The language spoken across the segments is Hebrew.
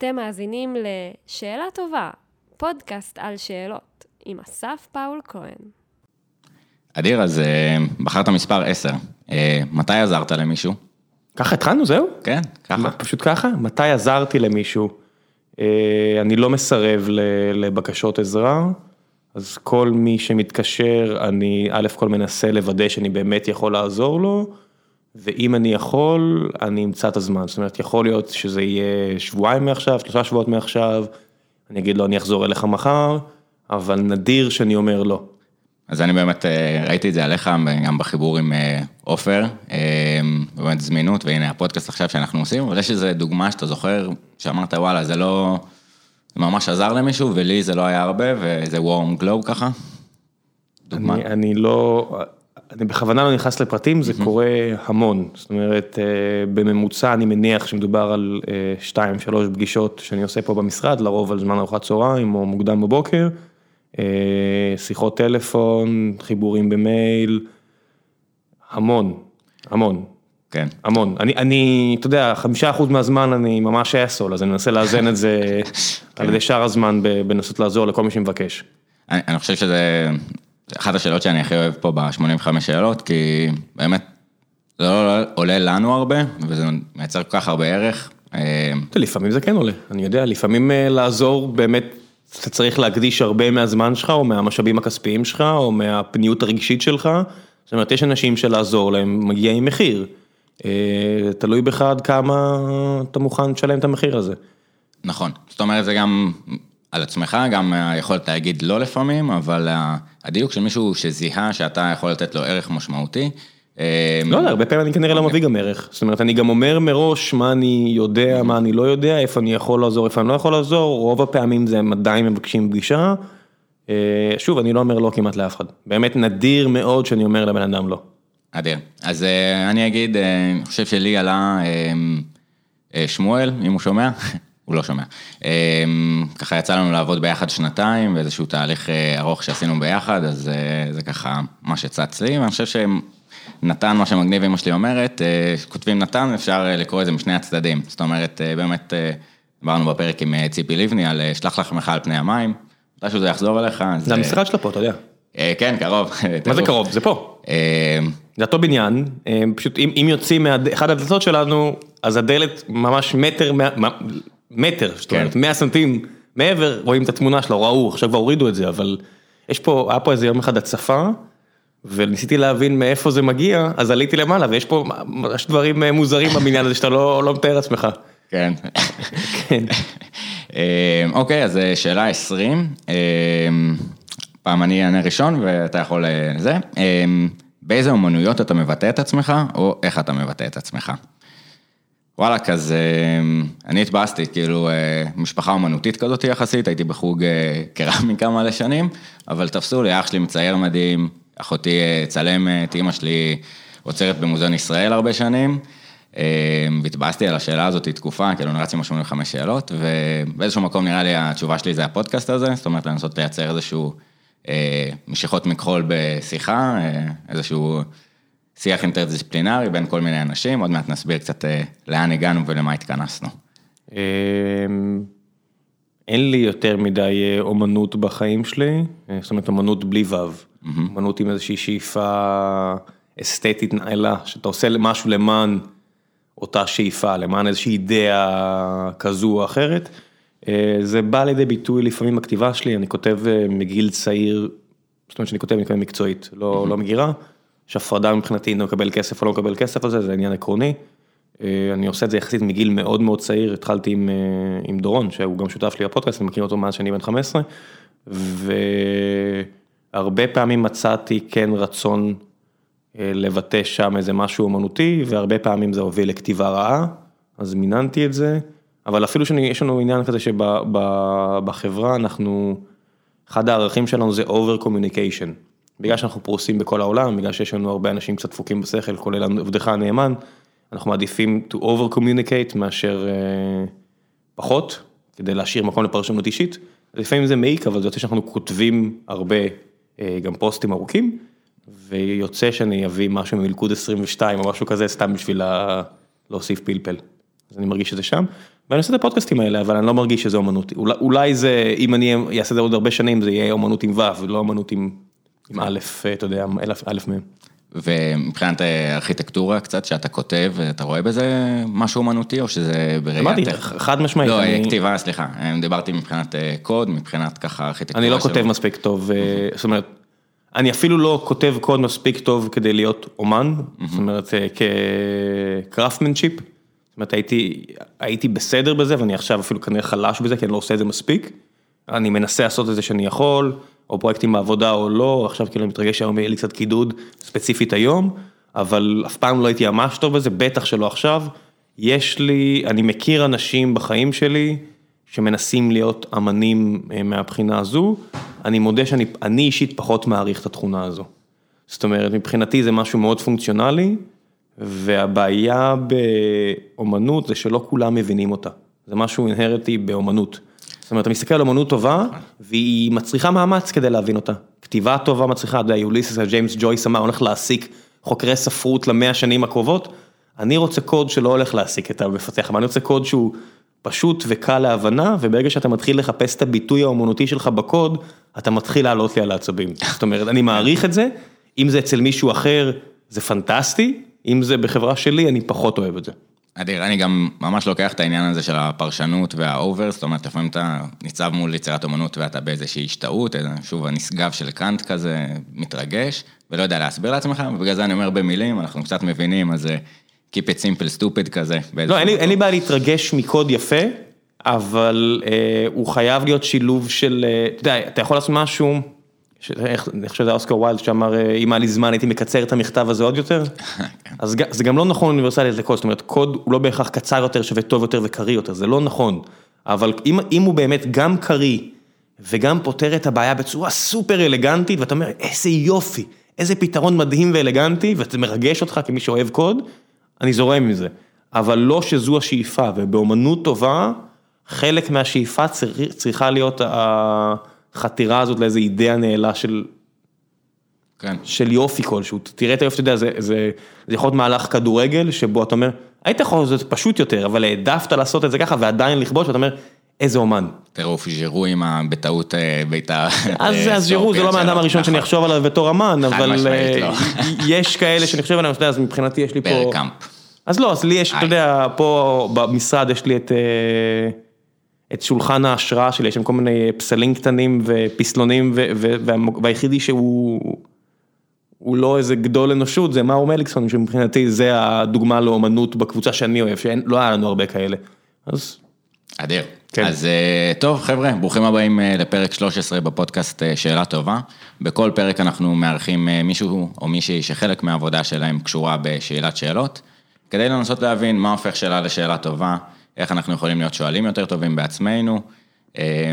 אתם מאזינים ל"שאלה טובה", פודקאסט על שאלות, עם אסף פאול כהן. אדיר, אז אה, בחרת מספר 10. אה, מתי עזרת למישהו? ככה התחלנו, זהו? כן, ככה. פשוט ככה? מתי עזרתי למישהו? אה, אני לא מסרב לבקשות עזרה, אז כל מי שמתקשר, אני א' כל מנסה לוודא שאני באמת יכול לעזור לו, ואם אני יכול, אני אמצא את הזמן. זאת אומרת, יכול להיות שזה יהיה שבועיים מעכשיו, שלושה שבועות מעכשיו, אני אגיד לו, אני אחזור אליך מחר, אבל נדיר שאני אומר לא. אז אני באמת אה, ראיתי את זה עליך, גם בחיבור עם אה, עופר, אה, באמת זמינות, והנה הפודקאסט עכשיו שאנחנו עושים, אבל יש איזה דוגמה שאתה זוכר, שאמרת וואלה, זה לא, זה ממש עזר למישהו, ולי זה לא היה הרבה, וזה warm glow ככה. דוגמה. אני, אני לא, אני בכוונה לא נכנס לפרטים, זה קורה המון. זאת אומרת, אה, בממוצע אני מניח שמדובר על 2-3 פגישות שאני עושה פה במשרד, לרוב על זמן ארוחת צהריים או מוקדם בבוקר, אה, שיחות טלפון, חיבורים במייל, המון, המון. כן. המון, אני, אני, אתה יודע, חמישה אחוז מהזמן אני ממש אסול, אז אני מנסה לאזן את זה על ידי שאר הזמן בנסות לעזור לכל מי שמבקש. אני, אני חושב שזה אחת השאלות שאני הכי אוהב פה ב-85 שאלות, כי באמת, זה לא עולה לנו הרבה, וזה מייצר כל כך הרבה ערך. אה, לפעמים זה כן עולה, אני יודע, לפעמים אה, לעזור באמת, אתה צריך להקדיש הרבה מהזמן שלך, או מהמשאבים הכספיים שלך, או מהפניות הרגשית שלך, זאת אומרת, יש אנשים שלעזור להם מגיע עם מחיר. אה, תלוי בך עד כמה אתה מוכן לשלם את המחיר הזה. נכון, זאת אומרת זה גם על עצמך, גם היכולת להגיד לא לפעמים, אבל הדיוק של מישהו שזיהה שאתה יכול לתת לו ערך משמעותי. אה, לא יודע, הרבה פעמים אני כנראה לא מביא גם ערך, זאת אומרת, אני גם אומר מראש מה אני יודע, מה אני לא יודע, איפה אני יכול לעזור, איפה אני לא יכול לעזור, רוב הפעמים זה הם עדיין מבקשים פגישה. אה, שוב, אני לא אומר לא כמעט לאף אחד, באמת נדיר מאוד שאני אומר לבן אדם לא. אדיר. אז אה, אני אגיד, אה, אני חושב שלי עלה אה, שמואל, אם הוא שומע, הוא לא שומע. אה, ככה יצא לנו לעבוד ביחד שנתיים, באיזשהו תהליך אה, ארוך שעשינו ביחד, אז אה, זה ככה מה שצץ לי, ואני חושב שנתן, מה שמגניב אמא שלי אומרת, אה, כותבים נתן, אפשר לקרוא את זה משני הצדדים. זאת אומרת, באמת, דיברנו בפרק עם ציפי לבני על שלח לחמך על פני המים, מתישהו זה יחזור אליך. זה המשרד שלך פה, אתה יודע. כן, קרוב. מה זה קרוב? זה פה. אה, זה אותו בניין, אה, פשוט אם, יוצאים מאחד הדלתות שלנו, אז הדלת ממש מטר, מטר, זאת אומרת, 100 סנטים מעבר, רואים את התמונה שלו, ראו, עכשיו כבר הורידו את זה, אבל יש פה, היה פה איזה יום אחד הצפה, וניסיתי להבין מאיפה זה מגיע, אז עליתי למעלה, ויש פה ממש דברים מוזרים בבניין הזה שאתה לא, לא מתאר לעצמך. כן. כן. אה, אוקיי, אז אה, שאלה 20. אה, פעם אני אענה ראשון ואתה יכול אה, זה. אה, באיזה אומנויות אתה מבטא את עצמך, או איך אתה מבטא את עצמך? וואלכ, אז אה, אני התבאסתי, כאילו, אה, משפחה אומנותית כזאת יחסית, הייתי בחוג אה, קרמיקה מלא שנים, אבל תפסו לי, אח שלי מצייר מדהים, אחותי אה, צלמת, אימא שלי עוצרת במוזיאון ישראל הרבה שנים. והתבאסתי על השאלה הזאת תקופה, כאילו נרצתי עם 85 שאלות, ובאיזשהו מקום נראה לי התשובה שלי זה הפודקאסט הזה, זאת אומרת לנסות לייצר איזשהו משיכות מכחול בשיחה, איזשהו שיח אינטרדיסציפלינרי בין כל מיני אנשים, עוד מעט נסביר קצת אה, לאן הגענו ולמה התכנסנו. אמ, אין לי יותר מדי אה, אומנות בחיים שלי, אה, זאת אומרת אומנות בלי וו, אומנות עם איזושהי שאיפה אסתטית נעלה, שאתה עושה משהו למען אותה שאיפה, למען איזושהי אידאה כזו או אחרת. זה בא לידי ביטוי לפעמים בכתיבה שלי, אני כותב מגיל צעיר, זאת אומרת שאני כותב אני כותב מקצועית, לא, לא מגירה, יש הפרדה מבחינתי אם מקבל כסף או לא מקבל כסף על זה, זה עניין עקרוני. אה, אני עושה את זה יחסית מגיל מאוד מאוד צעיר, התחלתי עם, אה, עם דורון, שהוא גם שותף לי בפודקאסט, אני מכיר אותו מאז שאני בן 15, והרבה פעמים מצאתי כן רצון אה, לבטא שם איזה משהו אומנותי, והרבה פעמים זה הוביל לכתיבה רעה, אז מיננתי את זה, אבל אפילו שיש לנו עניין כזה שבחברה אנחנו, אחד הערכים שלנו זה over communication. בגלל שאנחנו פרוסים בכל העולם, בגלל שיש לנו הרבה אנשים קצת דפוקים בשכל, כולל עבדך הנאמן, אנחנו מעדיפים to over communicate מאשר אה, פחות, כדי להשאיר מקום לפרשנות אישית. לפעמים זה מעיק, אבל זה יוצא שאנחנו כותבים הרבה, אה, גם פוסטים ארוכים, ויוצא שאני אביא משהו ממלכוד 22 או משהו כזה, סתם בשביל לה- להוסיף פלפל. אז אני מרגיש שזה שם, ואני עושה את הפודקאסטים האלה, אבל אני לא מרגיש שזה אומנות. אולי, אולי זה, אם אני אעשה את זה עוד הרבה שנים, זה יהיה אומנות עם ו' ולא אומנות עם, עם א', אתה יודע, א' מ'. ומבחינת אה, ארכיטקטורה קצת, שאתה כותב, אתה רואה בזה משהו אומנותי, או שזה בראיית... אמרתי, חד משמעית. לא, אני- כתיבה, סליחה, אה, דיברתי מבחינת אה, קוד, מבחינת ככה ארכיטקטורה. אני לא כותב מספיק טוב, אה, זאת אומרת, אני אפילו לא כותב קוד מספיק טוב כדי להיות אומן, זאת אומרת, אה, כקראפטמנשיפ, זאת אומרת, הייתי, הייתי בסדר בזה, ואני עכשיו אפילו כנראה חלש בזה, כי אני לא עושה את זה מספיק. אני מנסה לעשות את זה שאני יכול, או פרויקטים בעבודה או לא, עכשיו כאילו אני מתרגש היום יהיה לי קצת קידוד ספציפית היום, אבל אף פעם לא הייתי ממש טוב בזה, בטח שלא עכשיו. יש לי, אני מכיר אנשים בחיים שלי שמנסים להיות אמנים אה, מהבחינה הזו, אני מודה שאני אני אישית פחות מעריך את התכונה הזו. זאת אומרת, מבחינתי זה משהו מאוד פונקציונלי, והבעיה באומנות זה שלא כולם מבינים אותה. זה משהו אינהרטי באומנות. זאת אומרת, אתה מסתכל על אומנות טובה, והיא מצריכה מאמץ כדי להבין אותה. כתיבה טובה מצריכה, אתה יודע, יוליסס, ג'יימס ג'ויס אמר, הולך להעסיק חוקרי ספרות למאה השנים הקרובות. אני רוצה קוד שלא הולך להעסיק את המפתח, אבל אני רוצה קוד שהוא פשוט וקל להבנה, וברגע שאתה מתחיל לחפש את הביטוי האומנותי שלך בקוד, אתה מתחיל לעלות לי על העצבים. זאת אומרת, אני מעריך את זה, אם זה אצל מישהו אחר, זה פנטסטי, אם זה בחברה שלי, אני פחות אוהב את זה. אדיר, אני גם ממש לוקח את העניין הזה של הפרשנות והאובר, זאת אומרת, לפעמים אתה ניצב מול יצירת אומנות ואתה באיזושהי השתאות, שוב, הנשגב של קאנט כזה, מתרגש, ולא יודע להסביר לעצמך, ובגלל זה אני אומר במילים, אנחנו קצת מבינים, אז אה, keep it simple stupid כזה. לא, אין לי. אין לי בעיה להתרגש מקוד יפה, אבל אה, הוא חייב להיות שילוב של, אה, אתה יודע, אתה יכול לעשות משהו, אני חושב שזה אוסקר ויילד שאמר, אה, אם היה לי זמן הייתי מקצר את המכתב הזה עוד יותר, אז ג- זה גם לא נכון אוניברסלית לקוד, זאת אומרת, קוד הוא לא בהכרח קצר יותר, שווה טוב יותר וקריא יותר, זה לא נכון, אבל אם, אם הוא באמת גם קריא וגם פותר את הבעיה בצורה סופר אלגנטית, ואתה אומר, איזה יופי, איזה פתרון מדהים ואלגנטי, וזה מרגש אותך כמי שאוהב קוד, אני זורם עם זה. אבל לא שזו השאיפה, ובאומנות טובה, חלק מהשאיפה צר- צריכה להיות החתירה הזאת לאיזו אידאה נעלה של, כן. של יופי כלשהו. תראה את היופי, אתה יודע, זה, זה, זה יכול להיות מהלך כדורגל, שבו אתה אומר, היית יכול לעשות את זה פשוט יותר, אבל העדפת לעשות את זה ככה ועדיין לכבוש, ואתה אומר, איזה אומן. טירוף ז'ירו עם ה- בטעות אה, בעיטה. אז אה, זה- לא מהאדם. הראשון שאני. אחשוב עליו בתור אמן, אבל אה, לא. יש כאלה שאני חושב עליהם, אז מבחינתי יש לי פה... ברקאמפ. אז לא, אז לי יש, אתה. יודע, פה במשרד יש לי את, את שולחן ההשראה שלי, יש שם כל מיני פסלים קטנים ופסלונים, והיחידי שהוא הוא לא איזה גדול אנושות, זה מאור מליקסון, שמבחינתי זה הדוגמה לאומנות בקבוצה שאני אוהב, שלא היה לנו הרבה כאלה. אז אדיר. כן. אז אה, טוב, חבר'ה, ברוכים הבאים אה, לפרק 13 בפודקאסט אה, שאלה טובה. בכל פרק אנחנו מארחים אה, מישהו או מישהי שחלק מהעבודה שלהם קשורה בשאלת שאלות, כדי לנסות להבין מה הופך שאלה לשאלה טובה, איך אנחנו יכולים להיות שואלים יותר טובים בעצמנו. אה,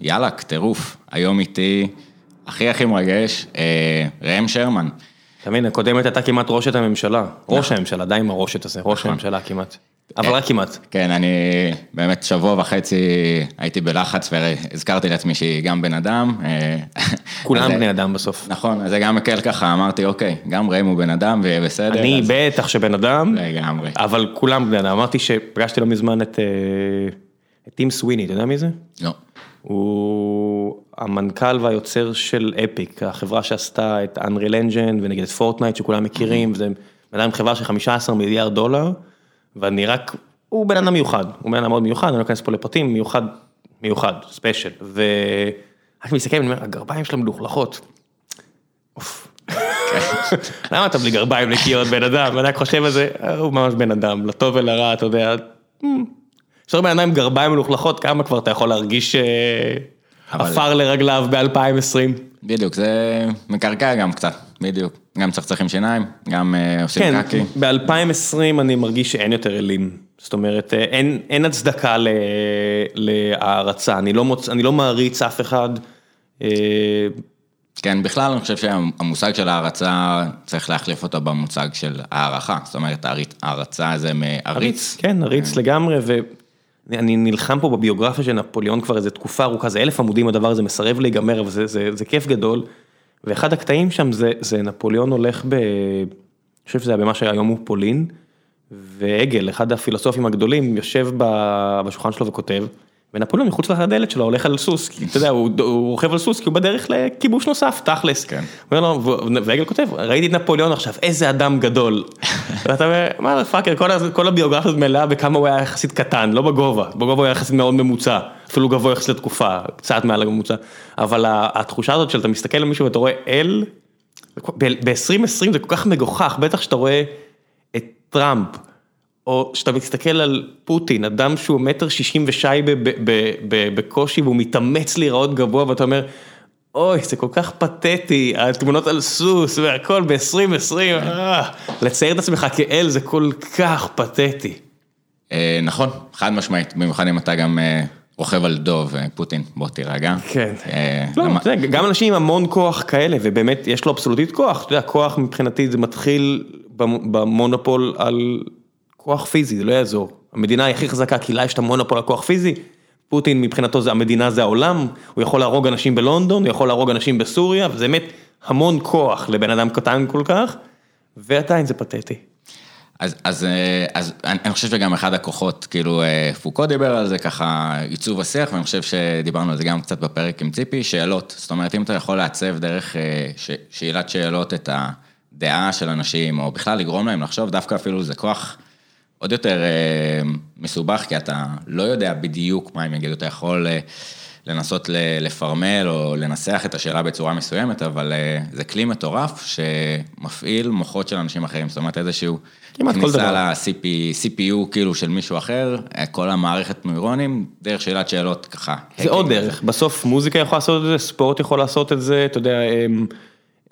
יאללה, טירוף. היום איתי הכי הכי מרגש, אה, ראם שרמן. אתה מבין, הקודמת הייתה כמעט ראשת הממשלה, ראש הממשלה, די עם הרושת הזה, ראש הממשלה כמעט, אבל רק כמעט. כן, אני באמת שבוע וחצי הייתי בלחץ והזכרתי לעצמי שהיא גם בן אדם. אה, כולם אז זה- בני אדם בסוף. נכון, אז זה גם מקל ככה, אמרתי, אוקיי, גם ראם הוא בן אדם ויהיה בסדר. אני בטח שבן אדם, לגמרי. אבל כולם בני אדם, אמרתי שפגשתי לא מזמן את אה, טים סוויני, אתה יודע מי זה? לא. הוא המנכ"ל והיוצר של אפיק, החברה שעשתה את Unreal Engine ונגיד את פורטנייט שכולם מכירים, וזה בן אדם עם חברה של 15 מיליארד דולר, ואני רק, הוא בן אדם מיוחד, הוא בן אדם מאוד מיוחד, אני לא אכנס פה לפרטים, מיוחד, מיוחד, special, ורק מסתכל, אני אומר, הגרביים שלו מלוכלכות. אוף. למה אתה בלי גרביים נקיות בן אדם, ואני רק חושב על זה, "אה, הוא ממש בן אדם, לטוב ולרע, אתה יודע. יש הרבה אדם עם גרביים מלוכלכות, כמה כבר אתה יכול להרגיש אה, עפר לרגליו ב-2020? בדיוק, זה מקרקע גם קצת, בדיוק. גם צחצחים שיניים, גם אה, עושים כן, קקי. ב-2020 אני מרגיש שאין יותר אלים. זאת אומרת, אה, אין, אין הצדקה ל- להערצה, אני לא, מוצ... אני לא מעריץ אף אחד. אה, כן, בכלל אני חושב שהמושג של הערצה, צריך להחליף אותו במושג של הערכה. זאת אומרת, הערצה זה מעריץ. כן, עריץ לגמרי, ואני נלחם פה בביוגרפיה של נפוליאון כבר איזה תקופה ארוכה, זה אלף עמודים הדבר הזה מסרב להיגמר, אבל זה, זה, זה כיף גדול. ואחד הקטעים שם זה, זה נפוליאון הולך ב... אני חושב שזה היה במה שהיום הוא פולין, והגל, אחד הפילוסופים הגדולים, יושב ב- בשולחן שלו וכותב, ונפוליאון מחוץ לדלת שלו הולך על סוס, כי אתה יודע, הוא הוא רוכב על סוס כי הוא בדרך לכיבוש נוסף, תכלס. כן. אומר לו, ו- והגל כותב, ראיתי את נפוליאון עכשיו, איזה אדם גדול. ואתה אומר, מה פאקר, כל כל הביוגרפיה מלאה בכמה הוא היה יחסית קטן, לא בגובה, בגובה הוא היה יחסית מאוד ממוצע, אפילו גבוה יחסית לתקופה, קצת מעל הממוצע, אבל התחושה הזאת שאתה מסתכל על מישהו ואתה רואה אל, ב-2020 זה כל כך מגוחך, בטח שאתה רואה את טראמפ, או שאתה מסתכל על פוטין, אדם שהוא מטר שישים ושי בקושי והוא מתאמץ להיראות גבוה ואתה אומר, אוי, זה כל כך פתטי, התמונות על סוס והכל ב-2020, אה, לצייר את עצמך כאל זה כל כך פתטי. אה, נכון, חד משמעית, במיוחד אם אתה גם אה, רוכב על דוב, אה, פוטין, בוא תירגע. כן. אה, לא, למה- אתה יודע, גם אנשים עם המון כוח כאלה, ובאמת יש לו אבסולוטית כוח, אתה יודע, כוח מבחינתי זה מתחיל במ- במונופול על כוח פיזי, זה לא יעזור. המדינה הכי חזקה כי לה יש את המונופול על כוח פיזי, פוטין מבחינתו זה המדינה זה העולם, הוא יכול להרוג אנשים בלונדון, הוא יכול להרוג אנשים בסוריה, וזה באמת המון כוח לבן אדם קטן כל כך, ועדיין זה פתטי. אז, אז, אה, אז אני אני חושב שגם אחד הכוחות, כאילו אה, פוקו דיבר על זה ככה, עיצוב השיח, ואני חושב שדיברנו על זה גם קצת בפרק עם ציפי, שאלות. זאת אומרת, אם אתה יכול לעצב דרך אה, ש- שאלת שאלות את הדעה של אנשים, או בכלל לגרום להם לחשוב, דווקא אפילו זה כוח עוד יותר מסובך, כי אתה לא יודע בדיוק מה הם יגידו, אתה יכול לנסות לפרמל או לנסח את השאלה בצורה מסוימת, אבל אה, זה כלי מטורף שמפעיל מוחות של אנשים אחרים, זאת אומרת איזשהו... כמעט כל כניסה דבר. ל-CPU כאילו של מישהו אחר, כל המערכת נוירונים, דרך שאלת שאלות ככה. זה עוד דרך, בסוף מוזיקה יכולה לעשות את זה, ספורט יכול לעשות את זה, אתה יודע, אמ,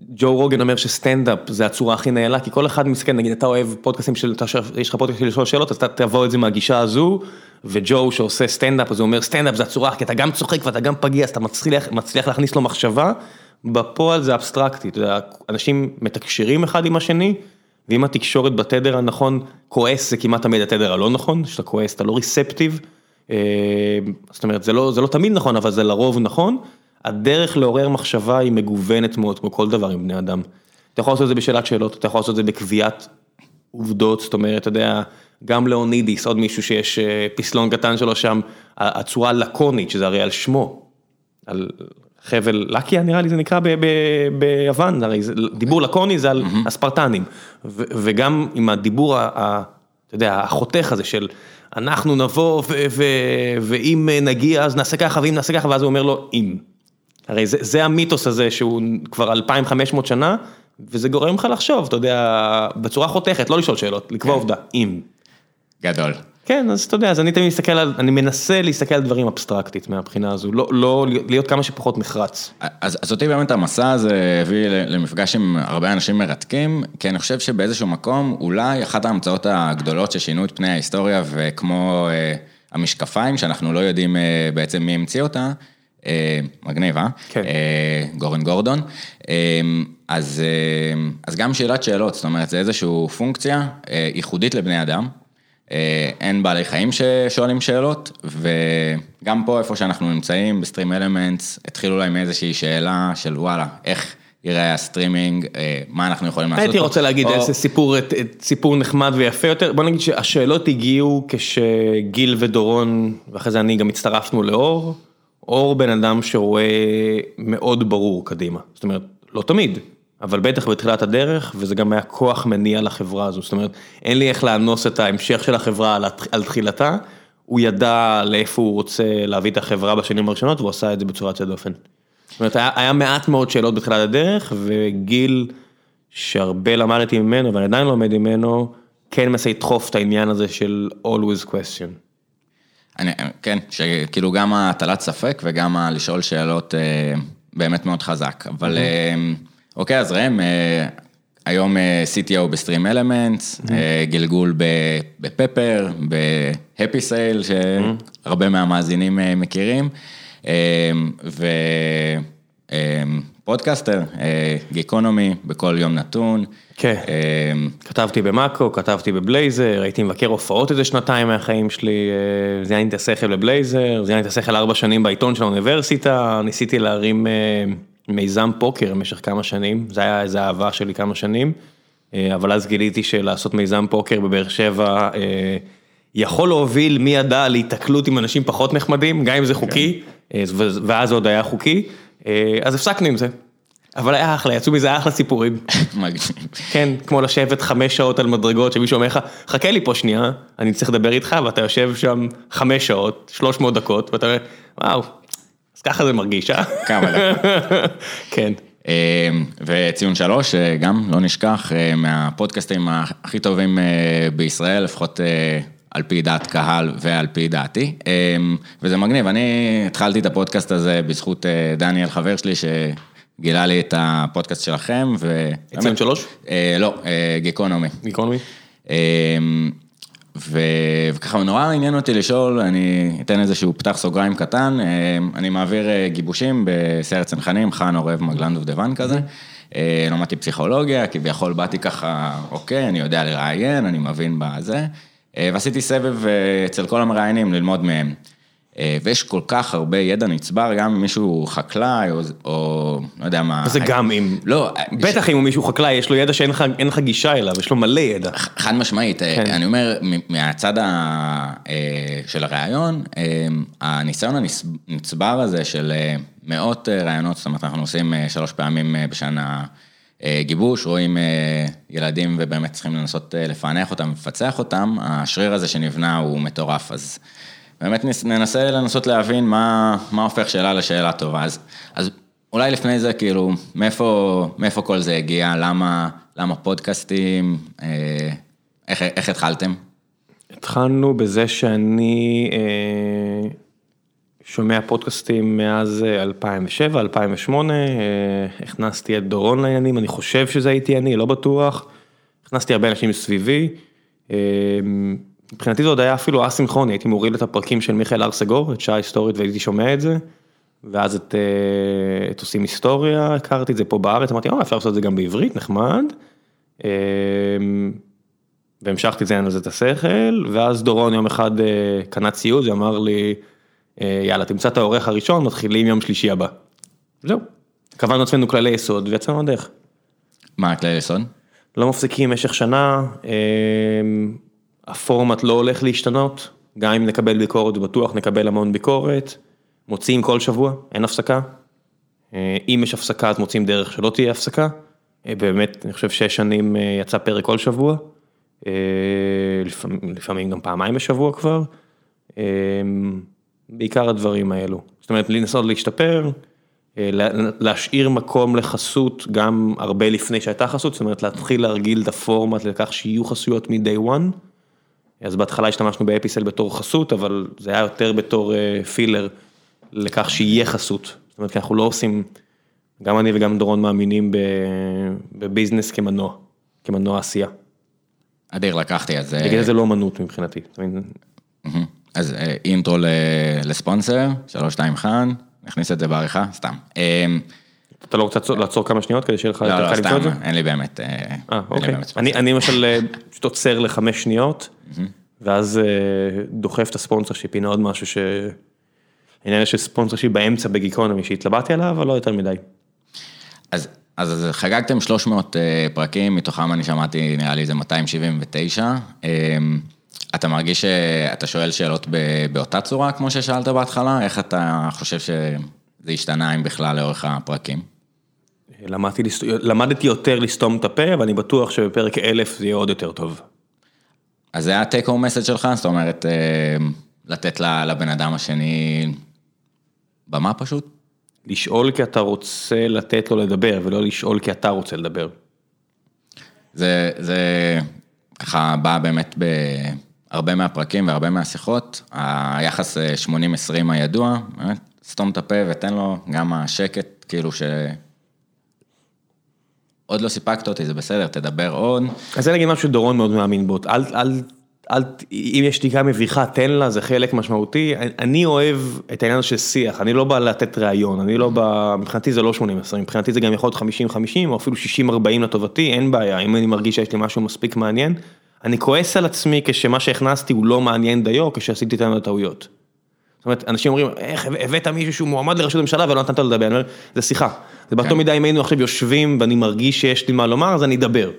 ג'ו רוגן אומר שסטנדאפ זה הצורה הכי נעלה, כי כל אחד מסתכל, נגיד אתה אוהב פודקאסטים של, יש לך פודקאסט של לשאול שאלות, אז אתה תבוא את זה מהגישה הזו, וג'ו שעושה סטנדאפ, אז הוא אומר סטנדאפ זה הצורה, כי אתה גם צוחק ואתה גם פגיע, אז אתה מצליח, מצליח להכניס לו מחשבה, בפועל זה אבסטרקטי, יודע, אנשים מתקשרים אחד עם השני, ואם התקשורת בתדר הנכון, כועס זה כמעט תמיד התדר הלא נכון, שאתה כועס אתה לא receptive, אה, זאת אומרת זה לא, זה לא תמיד נכון, אבל זה לרוב נכון, הדרך לעורר מחשבה היא מגוונת מאוד, כמו כל דבר עם בני אדם. אתה יכול לעשות את זה בשאלת שאלות, אתה יכול לעשות את זה בקביעת עובדות, זאת אומרת, אתה יודע, גם לאונידיס, עוד מישהו שיש אה, פסלון קטן שלו שם, הצורה הלקונית, שזה הרי על שמו, על חבל לקיה נראה לי זה נקרא ב- ב- ביוון, הרי זה, דיבור לקוני זה על הספרטנים, ו- וגם עם הדיבור, ה- ה- אתה יודע, החותך הזה של אנחנו נבוא ו- ו- ואם נגיע אז נעשה ככה ואם נעשה ככה ואז הוא אומר לו אם. הרי זה, זה המיתוס הזה שהוא כבר 2500 שנה, וזה גורם לך לחשוב, אתה יודע, בצורה חותכת, לא לשאול שאלות, לקבוע עובדה, אם. גדול. כן, אז אתה יודע, אז אני תמיד מסתכל על, אני מנסה להסתכל על דברים אבסטרקטית מהבחינה הזו, לא, לא להיות כמה שפחות נחרץ. אז, אז אותי באמת המסע הזה הביא למפגש עם הרבה אנשים מרתקים, כי אני חושב שבאיזשהו מקום, אולי אחת ההמצאות הגדולות ששינו את פני ההיסטוריה, וכמו אה, המשקפיים, שאנחנו לא יודעים אה, בעצם מי המציא אותה, מגניב, אה? כן. אה, גורן גורדון. אה, אז, אה, אז גם שאלת שאלות, זאת אומרת, זה איזושהי פונקציה אה, ייחודית לבני אדם. אה, אין בעלי חיים ששואלים שאלות, וגם פה איפה שאנחנו נמצאים, ב StreamElements, התחילו להם איזושהי שאלה של וואלה, איך יראה הסטרימינג, אה, מה אנחנו יכולים לעשות. הייתי רוצה להגיד איזה סיפור, סיפור נחמד ויפה יותר, בוא נגיד שהשאלות הגיעו כשגיל ודורון, ואחרי זה אני גם הצטרפנו לאור, אור בן אדם שרואה מאוד ברור קדימה, זאת אומרת, לא תמיד, אבל בטח בתחילת הדרך, וזה גם היה כוח מניע לחברה הזו, זאת אומרת, אין לי איך לאנוס את ההמשך של החברה על, התח- על תחילתה, הוא ידע לאיפה הוא רוצה להביא את החברה בשנים הראשונות, והוא עשה את זה בצורה יוצאת דופן. זאת אומרת, היה, היה מעט מאוד שאלות בתחילת הדרך, וגיל, שהרבה למדתי ממנו, ואני עדיין לומד ממנו, כן מנסה לדחוף את העניין הזה של always question. אני, כן, שכאילו גם הטלת ספק וגם לשאול שאלות אה, באמת מאוד חזק. אבל אה, אוקיי, אז ראם, אה, היום אה, CTO ב StreamElements, אה, גלגול ב Pepper, ב HappySale, שהרבה מהמאזינים אה, מכירים, אה, ופודקאסטר, גיקונומי, בכל יום נתון. כן. אה, כתבתי במאקו, כתבתי בבלייזר, הייתי מבקר הופעות איזה שנתיים מהחיים שלי, אה, זיינתי את השכל בבלייזר, זיינתי את השכל ארבע שנים בעיתון של האוניברסיטה, ניסיתי להרים אה, מיזם פוקר במשך כמה שנים, זה היה איזה אהבה שלי כמה שנים, אה, אבל אז גיליתי שלעשות מיזם פוקר בבאר שבע אה, יכול להוביל מי ידע להיתקלות עם אנשים פחות נחמדים, גם אם זה חוקי, אה, ו- ואז עוד היה חוקי, אה, אז הפסקנו עם זה. אבל היה אחלה, יצאו מזה אחלה סיפורים. מגניב. כן, כמו לשבת חמש שעות על מדרגות שמישהו אומר לך, חכה לי פה שנייה, אני צריך לדבר איתך, ואתה יושב שם חמש שעות, שלוש מאות דקות, ואתה אומר, וואו, אז ככה זה מרגיש, אה? כמה דקות. כן. אה, וציון שלוש, אה, גם לא נשכח, אה, מהפודקאסטים הכי טובים אה, בישראל, לפחות אה, על פי דעת קהל ועל פי דעתי. אה, וזה מגניב, אני התחלתי את הפודקאסט הזה בזכות אה, דניאל, חבר שלי, שגילה לי את הפודקאסט שלכם. ו... ציון שלוש? אה, לא, אה, גיקונומי. גיקונומי? אמ, ו- וככה נורא עניין אותי לשאול, אני אתן איזשהו פתח סוגריים קטן, אמ, אני מעביר אה, גיבושים בסיירת צנחנים, חן עורב מגלן דובדבן כזה. אה, למדתי פסיכולוגיה, כביכול באתי ככה, אוקיי, אני יודע לראיין, אני מבין בזה, אה, ועשיתי סבב אה, אצל כל המראיינים ללמוד מהם. אה, ויש כל כך הרבה ידע נצבר, גם אם מישהו חקלאי, או, או לא יודע מה. זה גם אם? לא, בטח אם הוא מישהו חקלאי, יש לו ידע שאין לך- לך גישה אליו, יש לו מלא ידע. חד משמעית, כן. אני אומר, מהצד ה- אה, של הראיון, אה, הניסיון הנצבר הזה של אה, מאות אה, ראיונות, זאת אומרת, אנחנו עושים אה, שלוש פעמים אה, בשנה אה, גיבוש, רואים אה, ילדים ובאמת צריכים לנסות אה, לפענח אותם, לפצח אותם, השריר הזה שנבנה הוא מטורף, אז באמת נס- ננסה לנסות להבין מה, מה הופך שאלה לשאלה טובה, אז, אז אולי לפני זה, כאילו, מאיפה, מאיפה כל זה הגיע, למה, למה פודקאסטים, אה, איך, איך התחלתם? התחלנו בזה שאני אה, שומע פודקאסטים מאז אה, 2007, 2008, אה, הכנסתי את דורון לעניינים, אני חושב שזה הייתי אני, לא בטוח. הכנסתי הרבה אנשים סביבי. אה, מבחינתי זה עוד היה אפילו אסינכרוני, הייתי מוריד את הפרקים של מיכאל הר סגור, את שעה היסטורית והייתי שומע את זה. ואז את, אה, את עושים היסטוריה, הכרתי את זה פה בארץ, אמרתי, אה, אפשר לעשות את זה גם בעברית, נחמד. אה, והמשכתי לציין על זה את השכל, ואז דורון יום אחד אה, קנה ציוד ואמר לי, אה, יאללה, תמצא את העורך הראשון, מתחילים יום שלישי הבא. זהו. קבענו עצמנו כללי יסוד ויצאנו לדרך. מה הכלי יסוד? לא מפסיקים במשך שנה, אה, הפורמט לא הולך להשתנות, גם אם נקבל ביקורת, בטוח נקבל המון ביקורת, מוציאים כל שבוע, אין הפסקה. אה, אם יש הפסקה אז מוצאים דרך שלא תהיה הפסקה. אה, באמת, אני חושב שש שנים אה, יצא פרק כל שבוע, אה, לפעמים, לפעמים גם פעמיים בשבוע כבר. אה, בעיקר הדברים האלו. זאת אומרת, לנסות להשתפר, אה, לה- להשאיר מקום לחסות גם הרבה לפני שהייתה חסות, זאת אומרת להתחיל להרגיל את הפורמט לכך שיהיו חסויות מ-day one. אז בהתחלה השתמשנו באפיסל בתור חסות, אבל זה היה יותר בתור אה, פילר לכך שיהיה חסות. זאת אומרת, כי אנחנו לא עושים, גם אני וגם דורון מאמינים בביזנס כמנוע, כמנוע עשייה. אדיר, לקחתי, אז... אה, בגלל זה לא אמנות מבחינתי. מהמם. אז אה, אינטרו לספונסר, שלוש, שתיים, חן, נכניס את זה בעריכה, סתם. אה, אתה לא רוצה לעצור- כמה שניות כדי שיהיה לך לא, יותר לא, קל למצוא את זה? סתם, אין לי באמת... אה, אה, אוקיי. אני, למשל אה, פשוט עוצר לחמש שניות, ואז דוחף את הספונסר שיפ, הנה עוד משהו ש... העניין של ספונסר שיפ באמצע בגיקונומי שהתלבטתי עליו, אבל לא יותר מדי. אז, אז, חגגתם 300 אה, פרקים, מתוכם אני שמעתי, נראה לי זה 279. אה, אתה מרגיש שאתה שואל שאלות ב- באותה צורה כמו ששאלת בהתחלה? איך אתה חושב שזה השתנה, אם בכלל, לאורך הפרקים? למדתי, למדתי יותר לסתום את הפה, ואני בטוח שבפרק אלף זה יהיה עוד יותר טוב. אז זה ה-take home message שלך? זאת אומרת, אה, לתת לבן אדם השני במה פשוט? לשאול כי אתה רוצה לתת לו לדבר, ולא לשאול כי אתה רוצה לדבר. זה, זה ככה בא באמת בהרבה מהפרקים והרבה מהשיחות, היחס אה, 80-20 הידוע, באמת, סתום את הפה ותן לו גם השקט, כאילו ש... עוד לא סיפקת אותי, זה בסדר, תדבר עוד. אז זה נגיד משהו שדורון מאוד מאמין בו, אל, אל, אל, אם יש שתיקה מביכה, תן לה, זה חלק משמעותי. אני- אני אוהב את העניין של שיח, אני לא בא לתת ראיון, אני לא בא, מבחינתי זה לא 80-20, מבחינתי זה גם יכול להיות 50-50 או אפילו 60-40 לטובתי, אין בעיה, אם אני מרגיש שיש לי משהו מספיק מעניין, אני כועס על עצמי כשמה שהכנסתי הוא לא מעניין דיו, כשעשיתי את הטעויות. זאת אומרת, אנשים אומרים, איך הבאת מישהו שהוא מועמד לראשות הממשלה ולא נתנת לו לדבר, אני אומר, זה שיחה. זה באותו כן. מידה אם היינו עכשיו יושבים ואני מרגיש שיש לי מה לומר, אז אני אדבר.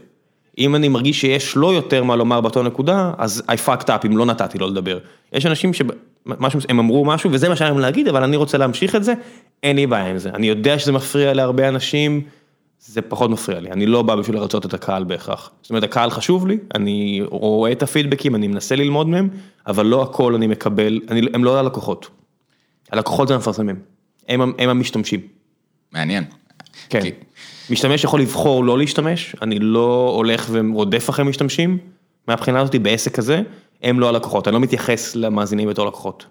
אם אני מרגיש שיש לו יותר מה לומר באותה נקודה, אז I fucked up אם לא נתתי לו לדבר. יש אנשים שהם אמרו משהו וזה מה שהיה להם להגיד, אבל אני רוצה להמשיך את זה, אין לי בעיה עם זה. אני יודע שזה מפריע להרבה אנשים, זה פחות מפריע לי, אני לא בא בשביל לרצות את הקהל בהכרח. זאת אומרת, הקהל חשוב לי, אני רואה את הפידבקים, אני מנסה ללמוד מהם, אבל לא הכל אני מקבל, אני, הם לא הלקוחות. הלקוחות זה המפרסמים, הם, הם המשתמשים. מעניין. כן. כי... משתמש יכול לבחור לא להשתמש, אני לא הולך ורודף אחרי משתמשים, מהבחינה הזאת בעסק הזה, הם לא הלקוחות, אני לא מתייחס למאזינים בתור לקוחות.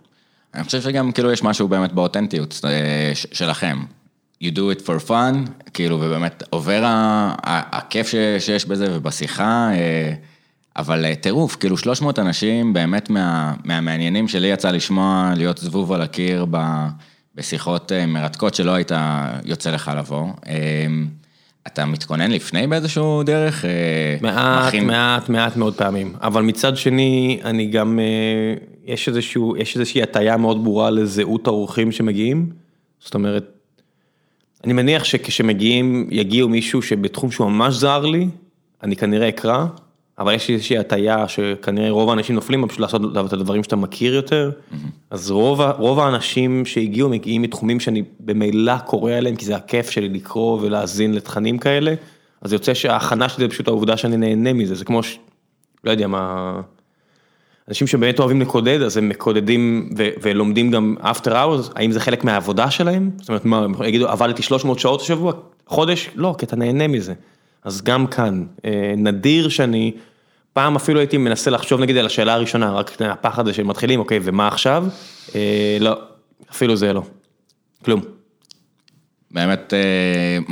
אני חושב שגם כאילו יש משהו באמת באותנטיות אה, שלכם. You do it for fun, כאילו, ובאמת עובר הכיף שיש בזה ובשיחה, אה, אבל אה, טירוף, כאילו 300 אנשים באמת מה, מהמעניינים שלי יצא לשמוע, להיות זבוב על הקיר בשיחות מרתקות שלא היית יוצא לך לבוא. אתה מתכונן לפני באיזשהו דרך? מעט, מכין... מעט, מעט מאוד פעמים, אבל מצד שני, אני גם, יש איזשהו, יש איזושהי הטיה מאוד ברורה לזהות האורחים שמגיעים, זאת אומרת, אני מניח שכשמגיעים, יגיעו מישהו שבתחום שהוא ממש זר לי, אני כנראה אקרא, אבל יש איזושהי הטיה שכנראה רוב האנשים נופלים פשוט לעשות את הדברים שאתה מכיר יותר, mm-hmm. אז רוב, רוב האנשים שהגיעו מגיעים מתחומים שאני במילא קורא עליהם, כי זה הכיף שלי לקרוא ולהאזין לתכנים כאלה, אז יוצא שההכנה שלי זה פשוט העובדה שאני נהנה מזה, זה כמו ש... לא יודע מה... אנשים שבאמת אוהבים לקודד, אז הם מקודדים ולומדים גם after hours, האם זה חלק מהעבודה שלהם? זאת אומרת, מה, הם יגידו, עבדתי 300 שעות השבוע, חודש? לא, כי אתה נהנה מזה. אז גם כאן, אה, נדיר שאני, פעם אפילו הייתי מנסה לחשוב נגיד על השאלה הראשונה, רק הפחד הזה של מתחילים, אוקיי, ומה עכשיו? אה, לא, אפילו זה לא, כלום. באמת...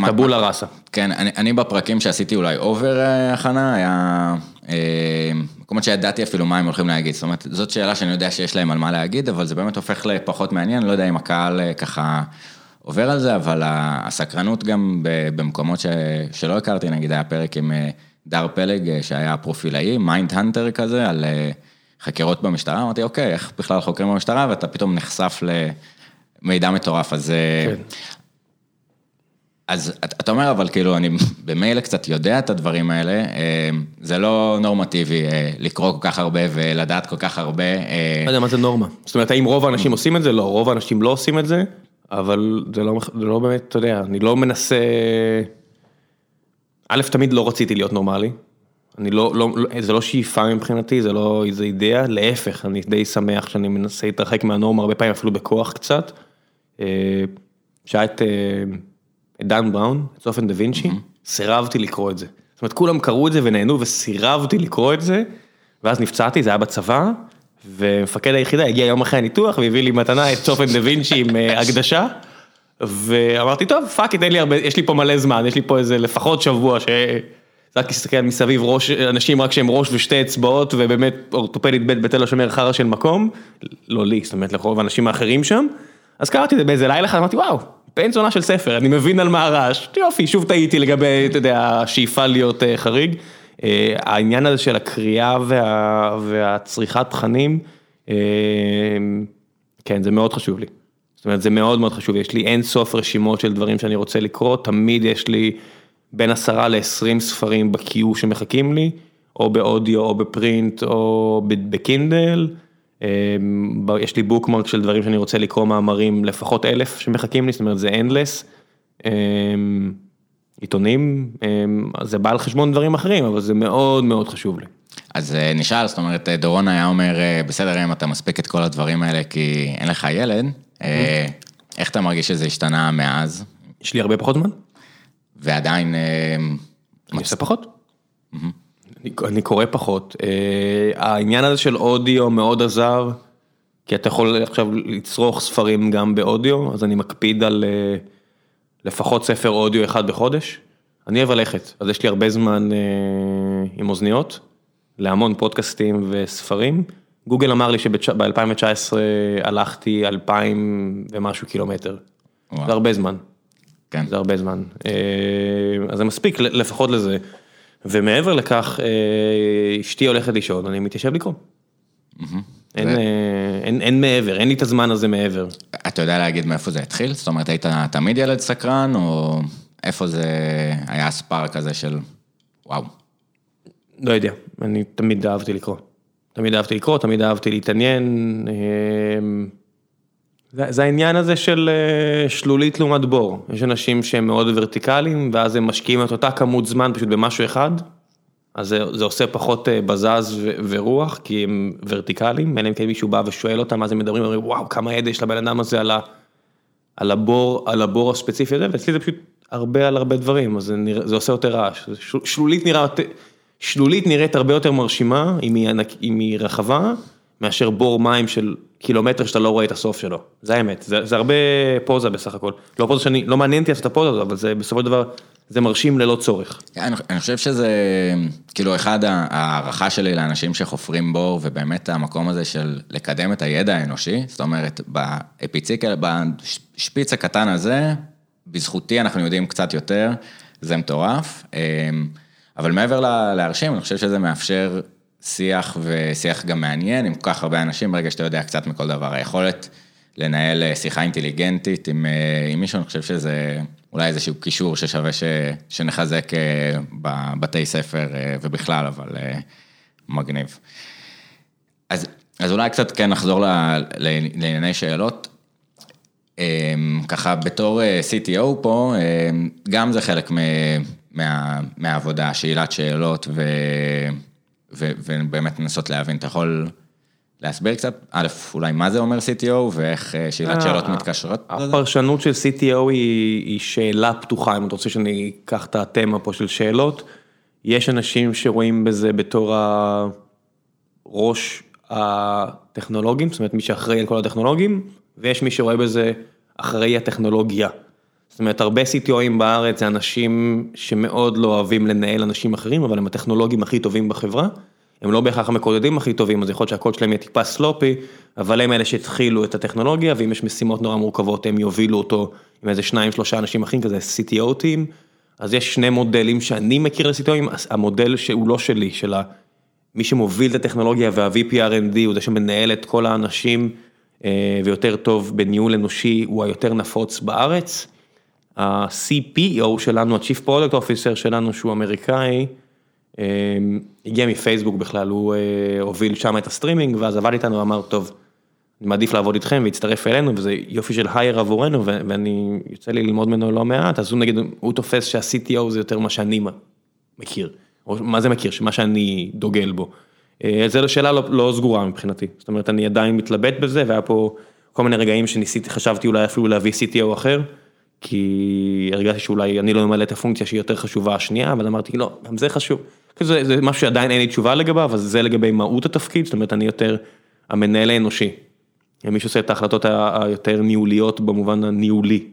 טבולה ראסה. כן, אני, אני בפרקים שעשיתי אולי אובר הכנה, היה... מקומות שידעתי אפילו מה הם הולכים להגיד, זאת אומרת, זאת שאלה שאני יודע שיש להם על מה להגיד, אבל זה באמת הופך לפחות מעניין, לא יודע אם הקהל אה, ככה עובר על זה, אבל הסקרנות גם במקומות ש... שלא הכרתי, נגיד היה פרק עם אה, דר פלג, אה, שהיה פרופילאי, Mindhunter כזה, על חקירות במשטרה, אמרתי, אוקיי, איך בכלל חוקרים במשטרה, ואתה פתאום נחשף למידע מטורף, אז... כן. אז אתה אומר, אבל כאילו, אני במילא קצת יודע את הדברים האלה, אה, זה לא נורמטיבי אה, לקרוא כל כך הרבה ולדעת כל כך הרבה. אה. לא יודע מה זה נורמה. זאת אומרת, האם רוב האנשים עושים את זה? לא, רוב האנשים לא עושים את זה, אבל זה לא, זה לא באמת, אתה יודע, אני לא מנסה... א', תמיד לא רציתי להיות נורמלי. אני לא, לא, זה לא שאיפה מבחינתי, זה לא איזה אידאה, להפך, אני די שמח שאני מנסה להתרחק מהנורמה, הרבה פעמים אפילו בכוח קצת. שהיה את... את דן בראון, את צופן דה וינצ'י, סירבתי לקרוא את זה. זאת אומרת, כולם קראו את זה ונהנו וסירבתי לקרוא את זה, ואז נפצעתי, זה היה בצבא, ומפקד היחידה הגיע יום אחרי הניתוח והביא לי מתנה את צופן דה וינצ'י עם אה, הקדשה, ואמרתי, טוב, fuck it, יש לי פה מלא זמן, יש לי פה איזה לפחות שבוע ש... רק להסתכל מסביב ראש, אנשים רק שהם ראש ושתי אצבעות ובאמת אורתופדית ב' בתל השומר חרא של מקום, לא לי, זאת אומרת לרוב האנשים האחרים שם, אז קראתי את זה באיזה לילה אחד, אמרתי וואו, בן זונה של ספר, אני מבין על מה הרעש, יופי, שוב טעיתי לגבי, אתה יודע, השאיפה להיות uh, חריג. Uh, העניין הזה של הקריאה וה, והצריכת תכנים, uh, כן, זה מאוד חשוב לי. זאת אומרת, זה מאוד מאוד חשוב, יש לי אין סוף רשימות של דברים שאני רוצה לקרוא, תמיד יש לי בין עשרה לעשרים ספרים בקיו שמחכים לי, או באודיו או בפרינט או בקינדל. אמ, יש לי בוקמרק של דברים שאני רוצה לקרוא מאמרים, לפחות אלף שמחכים לי, זאת אומרת זה endless. אמ, עיתונים, אמ, זה בא על חשבון דברים אחרים, אבל זה מאוד מאוד חשוב לי. אז אה, נשאל, זאת אומרת, דורון היה אומר, אה, בסדר, אם אתה מספיק את כל הדברים האלה כי אין לך ילד, אה, איך אתה מרגיש שזה השתנה מאז? יש לי הרבה פחות זמן. ועדיין... אני עושה פחות. אני קורא פחות, אה, העניין הזה של אודיו מאוד עזר, כי אתה יכול עכשיו לצרוך ספרים גם באודיו, אז אני מקפיד על אה, לפחות ספר אודיו אחד בחודש. אני אוהב ללכת, אז יש לי הרבה זמן אה, עם אוזניות, להמון פודקאסטים וספרים. גוגל אמר לי שב-2019 הלכתי אלפיים ומשהו קילומטר. וואו. זה הרבה זמן. כן. זה הרבה זמן. אז זה מספיק לפחות לזה. ומעבר לכך, אה, אשתי הולכת לישון, אני מתיישב לקרוא. אין, אה, אין, אין מעבר, אין לי את הזמן הזה מעבר. אתה יודע להגיד מאיפה זה התחיל? זאת אומרת, היית תמיד ילד סקרן, או איפה זה היה הספארק הזה של וואו? לא יודע, אני תמיד אהבתי לקרוא. תמיד אהבתי לקרוא, תמיד אהבתי להתעניין. זה, העניין הזה של אה, שלולית לעומת בור. יש אנשים שהם מאוד ורטיקליים, ואז הם משקיעים את אותה כמות זמן פשוט במשהו אחד, אז זה, זה עושה פחות אה, בזז ו, ורוח, כי הם ורטיקליים, אלא אם כן מישהו בא ושואל אותם, אז הם מדברים, אומרים, וואו, כמה ידע יש לבן אדם הזה על, ה, על, הבור, על הבור הספציפי הזה, ואצלי זה פשוט הרבה על הרבה דברים, אז זה, נרא, זה עושה יותר רעש. שלולית נראה, שלולית נראית הרבה יותר מרשימה, אם היא, אם היא רחבה, מאשר בור מים של קילומטר שאתה לא רואה את הסוף שלו, זה האמת, זה, זה הרבה פוזה בסך הכל, לא פוזה שאני, לא מעניין אותי לעשות את הפוזה הזאת, אבל זה בסופו של דבר, זה מרשים ללא צורך. אני, אני חושב שזה, כאילו, אחד ההערכה שלי לאנשים שחופרים בור, ובאמת המקום הזה של לקדם את הידע האנושי, זאת אומרת, באפיציקל, בשפיץ הקטן הזה, בזכותי אנחנו יודעים קצת יותר, זה מטורף, אמ, אבל מעבר להרשים, אני חושב שזה מאפשר שיח ושיח גם מעניין עם כל כך הרבה אנשים, ברגע שאתה יודע קצת מכל דבר. היכולת לנהל אה, שיחה אינטליגנטית עם, אה, עם מישהו, אני חושב שזה אולי איזשהו קישור ששווה ש, שנחזק אה, בבתי ספר ובכלל, אבל מגניב. אז, אז אולי קצת כן נחזור לענייני שאלות. ככה בתור CTO פה, גם זה חלק מה, מהעבודה, שאלת שאלות ו... ובאמת לנסות להבין, אתה יכול להסביר קצת, א', אולי מה זה אומר CTO ואיך אה, שאלת שאלות אה, מתקשרות? הפרשנות של CTO היא, היא שאלה פתוחה, אם אתה רוצה שאני אקח את התמה פה של שאלות, יש אנשים שרואים בזה בתור הראש הטכנולוגים, זאת אומרת מי שאחראי על כל הטכנולוגים, ויש מי שרואה בזה אחראי הטכנולוגיה. זאת אומרת, הרבה CTOים בארץ זה אנשים שמאוד לא אוהבים לנהל אנשים אחרים, אבל הם הטכנולוגים הכי טובים בחברה. הם לא בהכרח המקודדים הכי טובים, אז יכול להיות שהקוד שלהם יהיה טיפה סלופי, אבל הם אלה שהתחילו את הטכנולוגיה, ואם יש משימות נורא מורכבות, הם יובילו אותו עם איזה שניים, שלושה אנשים אחרים, כזה CTO טים. אז יש שני מודלים שאני מכיר ל-CTOים, המודל שהוא לא שלי, של מי שמוביל את הטכנולוגיה וה-VP R&D, הוא זה שמנהל את כל האנשים, אה, ויותר טוב בניהול אנושי, הוא היותר נפוץ בארץ. ה-CPO שלנו, ה-Chief Product Officer שלנו שהוא אמריקאי, אמ, הגיע מפייסבוק בכלל, הוא אה, הוביל שם את הסטרימינג ואז עבד איתנו ואמר טוב, אני מעדיף לעבוד איתכם והצטרף אלינו וזה יופי של hire עבורנו ואני יוצא לי ללמוד ממנו לא מעט, אז הוא נגיד, הוא תופס שה-CTO זה יותר מה שאני מכיר, או מה זה מכיר, שמה שאני דוגל בו. אה, זו שאלה לא, לא סגורה מבחינתי, זאת אומרת אני עדיין מתלבט בזה והיה פה כל מיני רגעים שניסיתי, חשבתי אולי אפילו להביא CTO אחר. כי הרגשתי שאולי אני לא ממלא את הפונקציה שהיא יותר חשובה השנייה, אבל אמרתי לא, גם זה חשוב. זה, זה משהו שעדיין אין לי תשובה לגביו, אז זה לגבי מהות התפקיד, זאת אומרת אני יותר המנהל האנושי. מי שעושה את ההחלטות היותר ניהוליות במובן הניהולי.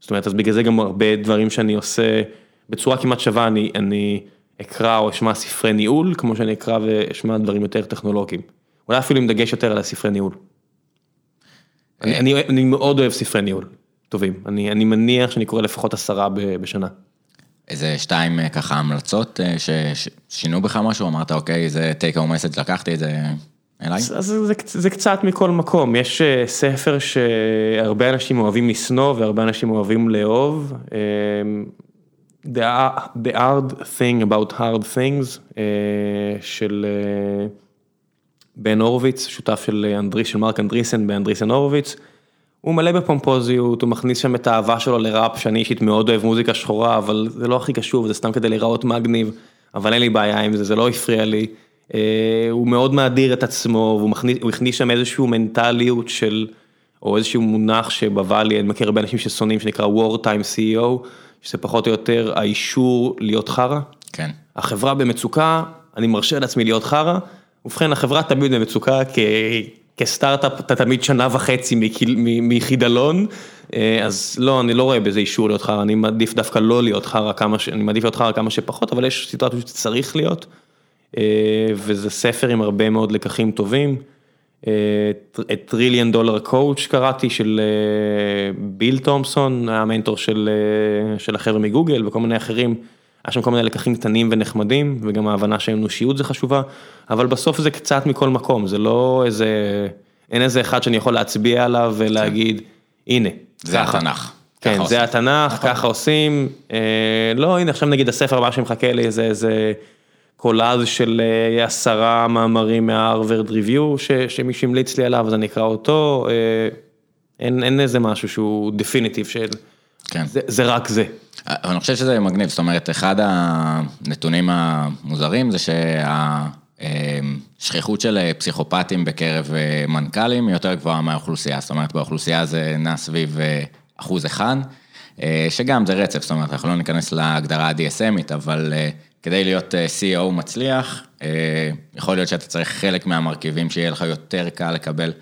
זאת אומרת, אז בגלל זה גם הרבה דברים שאני עושה בצורה כמעט שווה, אני, אני אקרא או אשמע ספרי ניהול, כמו שאני אקרא ואשמע דברים יותר טכנולוגיים. אולי אפילו עם דגש יותר על הספרי ניהול. אני, אני, אני מאוד אוהב ספרי ניהול. טובים, אני, אני מניח שאני קורא לפחות עשרה בשנה. איזה שתיים אה, ככה המלצות אה, ששינו בך משהו, אמרת אוקיי, זה take home message, לקחתי את זה אליי? אז זה, זה, זה קצת מכל מקום, יש אה, ספר שהרבה אנשים אוהבים לשנוא והרבה אנשים אוהבים לאהוב. The, the hard thing about hard things של בן הורוביץ, שותף של אנדריס, של מרק אנדריסן באנדריסן הורוביץ. הוא מלא בפומפוזיות, הוא מכניס שם את האהבה שלו לראפ, שאני אישית מאוד אוהב מוזיקה שחורה, אבל זה לא הכי קשור, זה סתם כדי להיראות מגניב, אבל אין לי בעיה עם זה, זה לא הפריע לי. אה, הוא מאוד מאדיר את עצמו, והוא מכניס, הכניס שם איזושהי מנטליות של, או איזשהו מונח שבוואלי, אני מכיר הרבה אנשים ששונאים, שנקרא war time CEO, שזה פחות או יותר האישור להיות חרא. כן. החברה במצוקה, אני מרשה לעצמי להיות חרא, ובכן החברה תמיד במצוקה, כי כסטארט-אפ אתה תמיד שנה וחצי מחידלון, אה, אז לא, אני לא רואה בזה אישור להיות חרא, אני מעדיף דווקא לא להיות חרא כמה ש... אני מעדיף להיות חרא כמה שפחות, אבל יש סיטואציות שצריך להיות, אה, וזה ספר עם הרבה מאוד לקחים טובים. אה, את Trillion Dollar Coach קראתי של ביל תומפסון, המנטור של, של החבר'ה מגוגל וכל מיני אחרים. היה שם כל מיני לקחים קטנים ונחמדים, וגם ההבנה שהאנושיות זה חשובה, אבל בסוף זה קצת מכל מקום, זה לא איזה, אין איזה אחד שאני יכול להצביע עליו ולהגיד. הנה. זה ככה. התנ"ך. כן, זה עושים. התנ"ך, נכון. ככה עושים, אה, לא, הנה עכשיו נגיד הספר הבא שמחכה לי זה איזה קולאז של אה, עשרה מאמרים מההרווארד ריוויו שמישהו המליץ לי עליו, אז אני אקרא אותו. אה, אין, אין איזה משהו שהוא דפיניטיב של... כן. זה, זה רק זה. אני חושב שזה מגניב, זאת אומרת, אחד הנתונים המוזרים זה שהשכיחות של פסיכופטים בקרב אה, מנכ"לים היא יותר גבוהה מהאוכלוסייה, זאת אומרת, באוכלוסייה זה נע סביב אה, אחוז אחד, אה, שגם זה רצף, זאת אומרת, אנחנו לא ניכנס להגדרה ה-DSMית, אבל כדי להיות CEO מצליח, יכול להיות שאתה צריך חלק מהמרכיבים שיהיה לך יותר קל לקבל.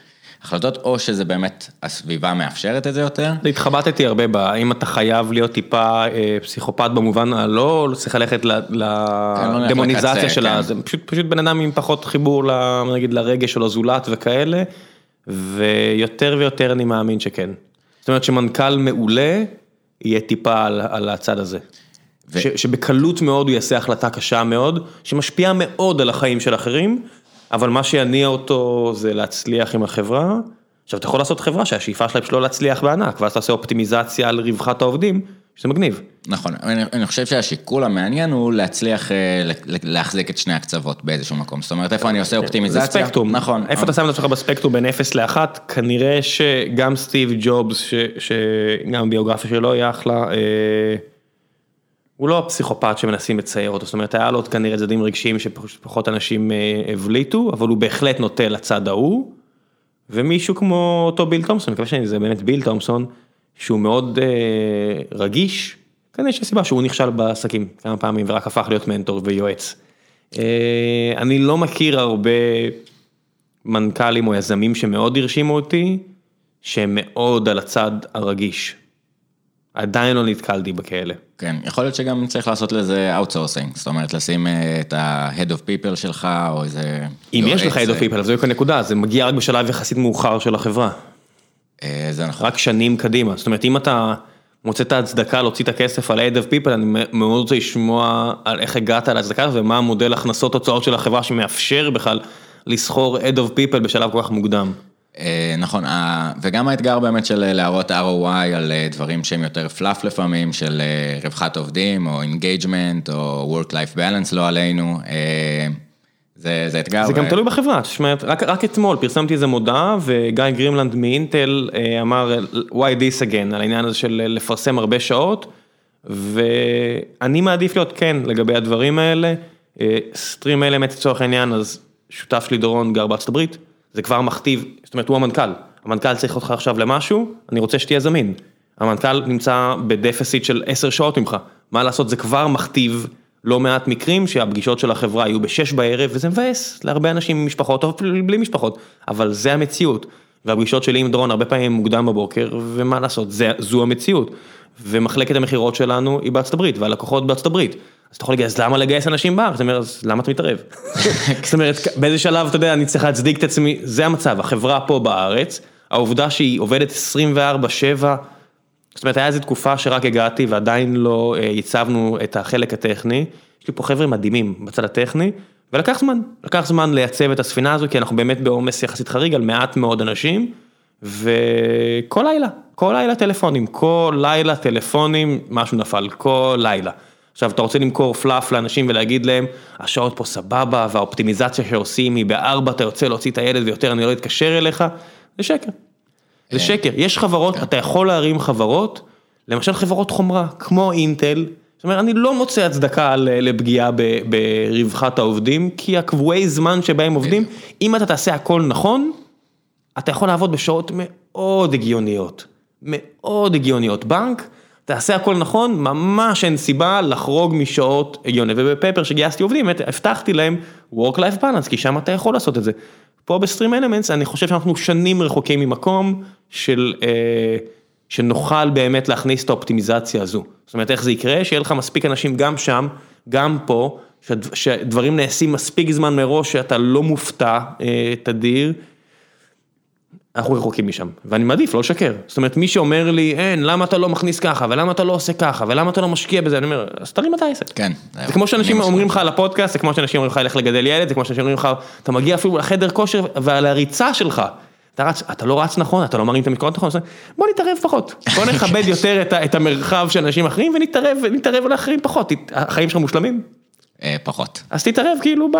החלטות, או שזה באמת הסביבה מאפשרת את זה יותר. התחבטתי הרבה ב... האם אתה חייב להיות טיפה אה, פסיכופת במובן הלא, צריך ללכת כן, לא לדמוניזציה שלה, כן. זה פשוט, פשוט בן אדם עם פחות חיבור, ל- נגיד, לרגש או לזולת וכאלה, ויותר ויותר אני מאמין שכן. זאת אומרת שמנכ"ל מעולה, יהיה טיפה על, על הצד הזה. ו- ש, שבקלות מאוד הוא יעשה החלטה קשה מאוד, שמשפיעה מאוד על החיים של אחרים, אבל מה שיניע אותו זה להצליח עם החברה. עכשיו אתה יכול לעשות חברה שהשאיפה שלה פשוט לא להצליח בענק, ואז אתה עושה אופטימיזציה על רווחת העובדים, שזה מגניב. נכון, אני, אני חושב שהשיקול המעניין הוא להצליח אה, להחזיק את שני הקצוות באיזשהו מקום, זאת אומרת, איפה אני עושה אופטימיזציה? זה ספקטרום, נכון. איפה אתה שם את עצמך בספקטרום בין 0 ל-1, כנראה שגם סטיב ג'ובס, ש- שגם הביוגרפיה שלו היא אחלה, אה, הוא לא הפסיכופת שמנסים לצייר אותו, זאת אומרת היה לו כנראה צדדים רגשיים שפחות אנשים אה, הבליטו, אבל הוא בהחלט נוטה לצד ההוא, ומישהו כמו אותו ביל תומסון, אני מקווה שזה באמת ביל תומסון, שהוא מאוד אה, רגיש, כנראה שיש סיבה שהוא נכשל בעסקים כמה פעמים ורק הפך להיות מנטור ויועץ. אה, אני לא מכיר הרבה מנכ"לים או יזמים שמאוד הרשימו אותי, שהם מאוד על הצד הרגיש. עדיין לא נתקלתי בכאלה. כן, יכול להיות שגם צריך לעשות לזה outsourcing, זאת אומרת, לשים אה, את ה-head of people שלך, או איזה... אם יש לך head of people, אז זו הנקודה, זה מגיע רק בשלב יחסית מאוחר של החברה. אה, זה נכון. רק שנים קדימה, זאת אומרת אם אתה מוצא את ההצדקה להוציא את הכסף על head of people, אני מאוד רוצה לשמוע על איך הגעת להצדקה ומה המודל הכנסות תוצאות של החברה שמאפשר בכלל לשכור head of people בשלב כל כך מוקדם. אה, נכון, ה- וגם האתגר באמת של אה, להראות ROI על אה, דברים שהם יותר fluff לפעמים, של אה, רווחת עובדים, או engagement, או work-life balance, לא עלינו. אה, זה, זה אתגר. זה גם ו- תלוי בחברה, אומרת, רק, רק אתמול פרסמתי איזה מודעה וגיא גרימלנד מאינטל אה, אמר why this again על העניין הזה של לפרסם הרבה שעות ואני מעדיף להיות כן לגבי הדברים האלה, StreamElements לצורך העניין אז שותף שלי דורון גר בארצות הברית, זה כבר מכתיב, זאת אומרת הוא המנכ"ל, המנכ"ל צריך אותך עכשיו למשהו, אני רוצה שתהיה זמין, המנכ"ל נמצא בדפסיט של 10 שעות ממך, מה לעשות זה כבר מכתיב לא מעט מקרים שהפגישות של החברה היו בשש בערב וזה מבאס להרבה אנשים עם משפחות או בלי משפחות, אבל זה המציאות. והפגישות שלי עם דרון הרבה פעמים מוקדם בבוקר ומה לעשות, זה, זו המציאות. ומחלקת המכירות שלנו היא בארצות הברית והלקוחות בארצות הברית. אז אתה יכול להגיד, אז למה לגייס אנשים בארץ? אתה אומר, אז למה אתה מתערב? זאת אומרת, באיזה שלב אתה יודע, אני צריך להצדיק את עצמי, זה המצב, החברה פה בארץ, העובדה שהיא עובדת 24/7, זאת אומרת, היה איזו תקופה שרק הגעתי ועדיין לא אה, ייצבנו את החלק הטכני, יש לי פה חבר'ה מדהימים בצד הטכני, ולקח זמן, לקח זמן לייצב את הספינה הזו, כי אנחנו באמת בעומס יחסית חריג על מעט מאוד אנשים, וכל לילה, כל לילה טלפונים, כל לילה טלפונים, משהו נפל, כל לילה. עכשיו, אתה רוצה למכור פלאף לאנשים ולהגיד להם, השעות פה סבבה, והאופטימיזציה שעושים היא בארבע, אתה יוצא להוציא את הילד ויותר אני לא אתקשר אליך, זה שקר. זה שקר, יש חברות, אתה יכול להרים חברות, למשל חברות חומרה, כמו אינטל, זאת אומרת, אני לא מוצא הצדקה לפגיעה ברווחת העובדים, כי הקבועי זמן שבהם עובדים, אם אתה תעשה הכל נכון, אתה יכול לעבוד בשעות מאוד הגיוניות, מאוד הגיוניות. בנק, תעשה הכל נכון, ממש אין סיבה לחרוג משעות הגיוניות. ובפפר שגייסתי עובדים, הבטחתי להם Work-Life Balance, כי שם אתה יכול לעשות את זה. פה בסטרים אלמנטס, אני חושב שאנחנו שנים רחוקים ממקום של, אה, שנוכל באמת להכניס את האופטימיזציה הזו. זאת אומרת, איך זה יקרה? שיהיה לך מספיק אנשים גם שם, גם פה, שד- שדברים נעשים מספיק זמן מראש, שאתה לא מופתע אה, תדיר. אנחנו רחוקים משם, ואני מעדיף לא לשקר. זאת אומרת, מי שאומר לי, אין, למה אתה לא מכניס ככה, ולמה אתה לא עושה ככה, ולמה אתה לא משקיע בזה, אני אומר, אז תרים את העסק. כן. זה כמו שאנשים אומרים. לך על הפודקאסט, זה כמו שאנשים אומרים לך, לך לגדל ילד, זה כמו שאנשים אומרים לך, אתה מגיע אפילו לחדר כושר, ועל הריצה שלך, אתה רץ, אתה לא רץ נכון, אתה לא מרים את המקורות נכון, בוא נתערב פחות, בוא נכבד יותר את, את המרחב של אנשים אחרים, ונתערב, ונתערב לאחרים פחות, החיים שלך מושלמים? אה, פחות. אז תתערב כאילו ב...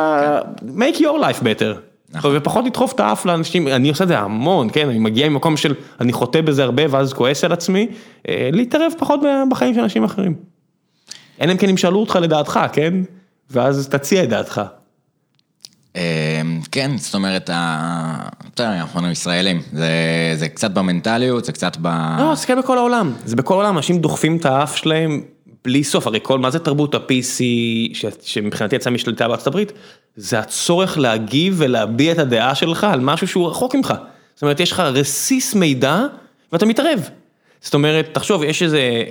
make your life better. נכון. ופחות לדחוף את האף לאנשים, אני עושה את זה המון, כן, אני מגיע ממקום של, אני חוטא בזה הרבה ואז כועס על עצמי, אה, להתערב פחות בחיים של אנשים אחרים. אלא אם כן ישאלו אותך לדעתך, כן? ואז תציע את דעתך. אה, כן, זאת אומרת, אנחנו ישראלים, זה, זה קצת במנטליות, זה קצת ב... לא, תסתכל בכל העולם, זה בכל העולם, אנשים דוחפים את האף שלהם בלי סוף, הרי כל, מה זה תרבות ה-PC, ש- שמבחינתי יצא משליטה בארצות הברית, זה הצורך להגיב ולהביע את הדעה שלך על משהו שהוא רחוק ממך. זאת אומרת, יש לך רסיס מידע ואתה מתערב. זאת אומרת, תחשוב, יש איזה,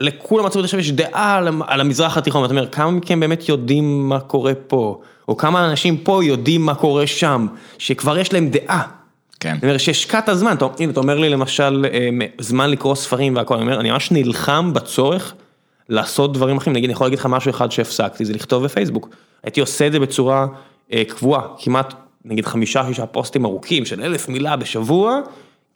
לכולם עצמאות עכשיו יש דעה על, על המזרח התיכון, ואתה אומר, כמה מכם באמת יודעים מה קורה פה, או כמה אנשים פה יודעים מה קורה שם, שכבר יש להם דעה. כן. אני אומר שהשקעת זמן, אתה, הנה אתה אומר לי למשל אה, זמן לקרוא ספרים והכל, אני אומר, אני ממש נלחם בצורך לעשות דברים אחרים, נגיד אני יכול להגיד לך משהו אחד שהפסקתי, זה לכתוב בפייסבוק, הייתי עושה את זה בצורה אה, קבועה, כמעט נגיד חמישה שישה פוסטים ארוכים של אלף מילה בשבוע,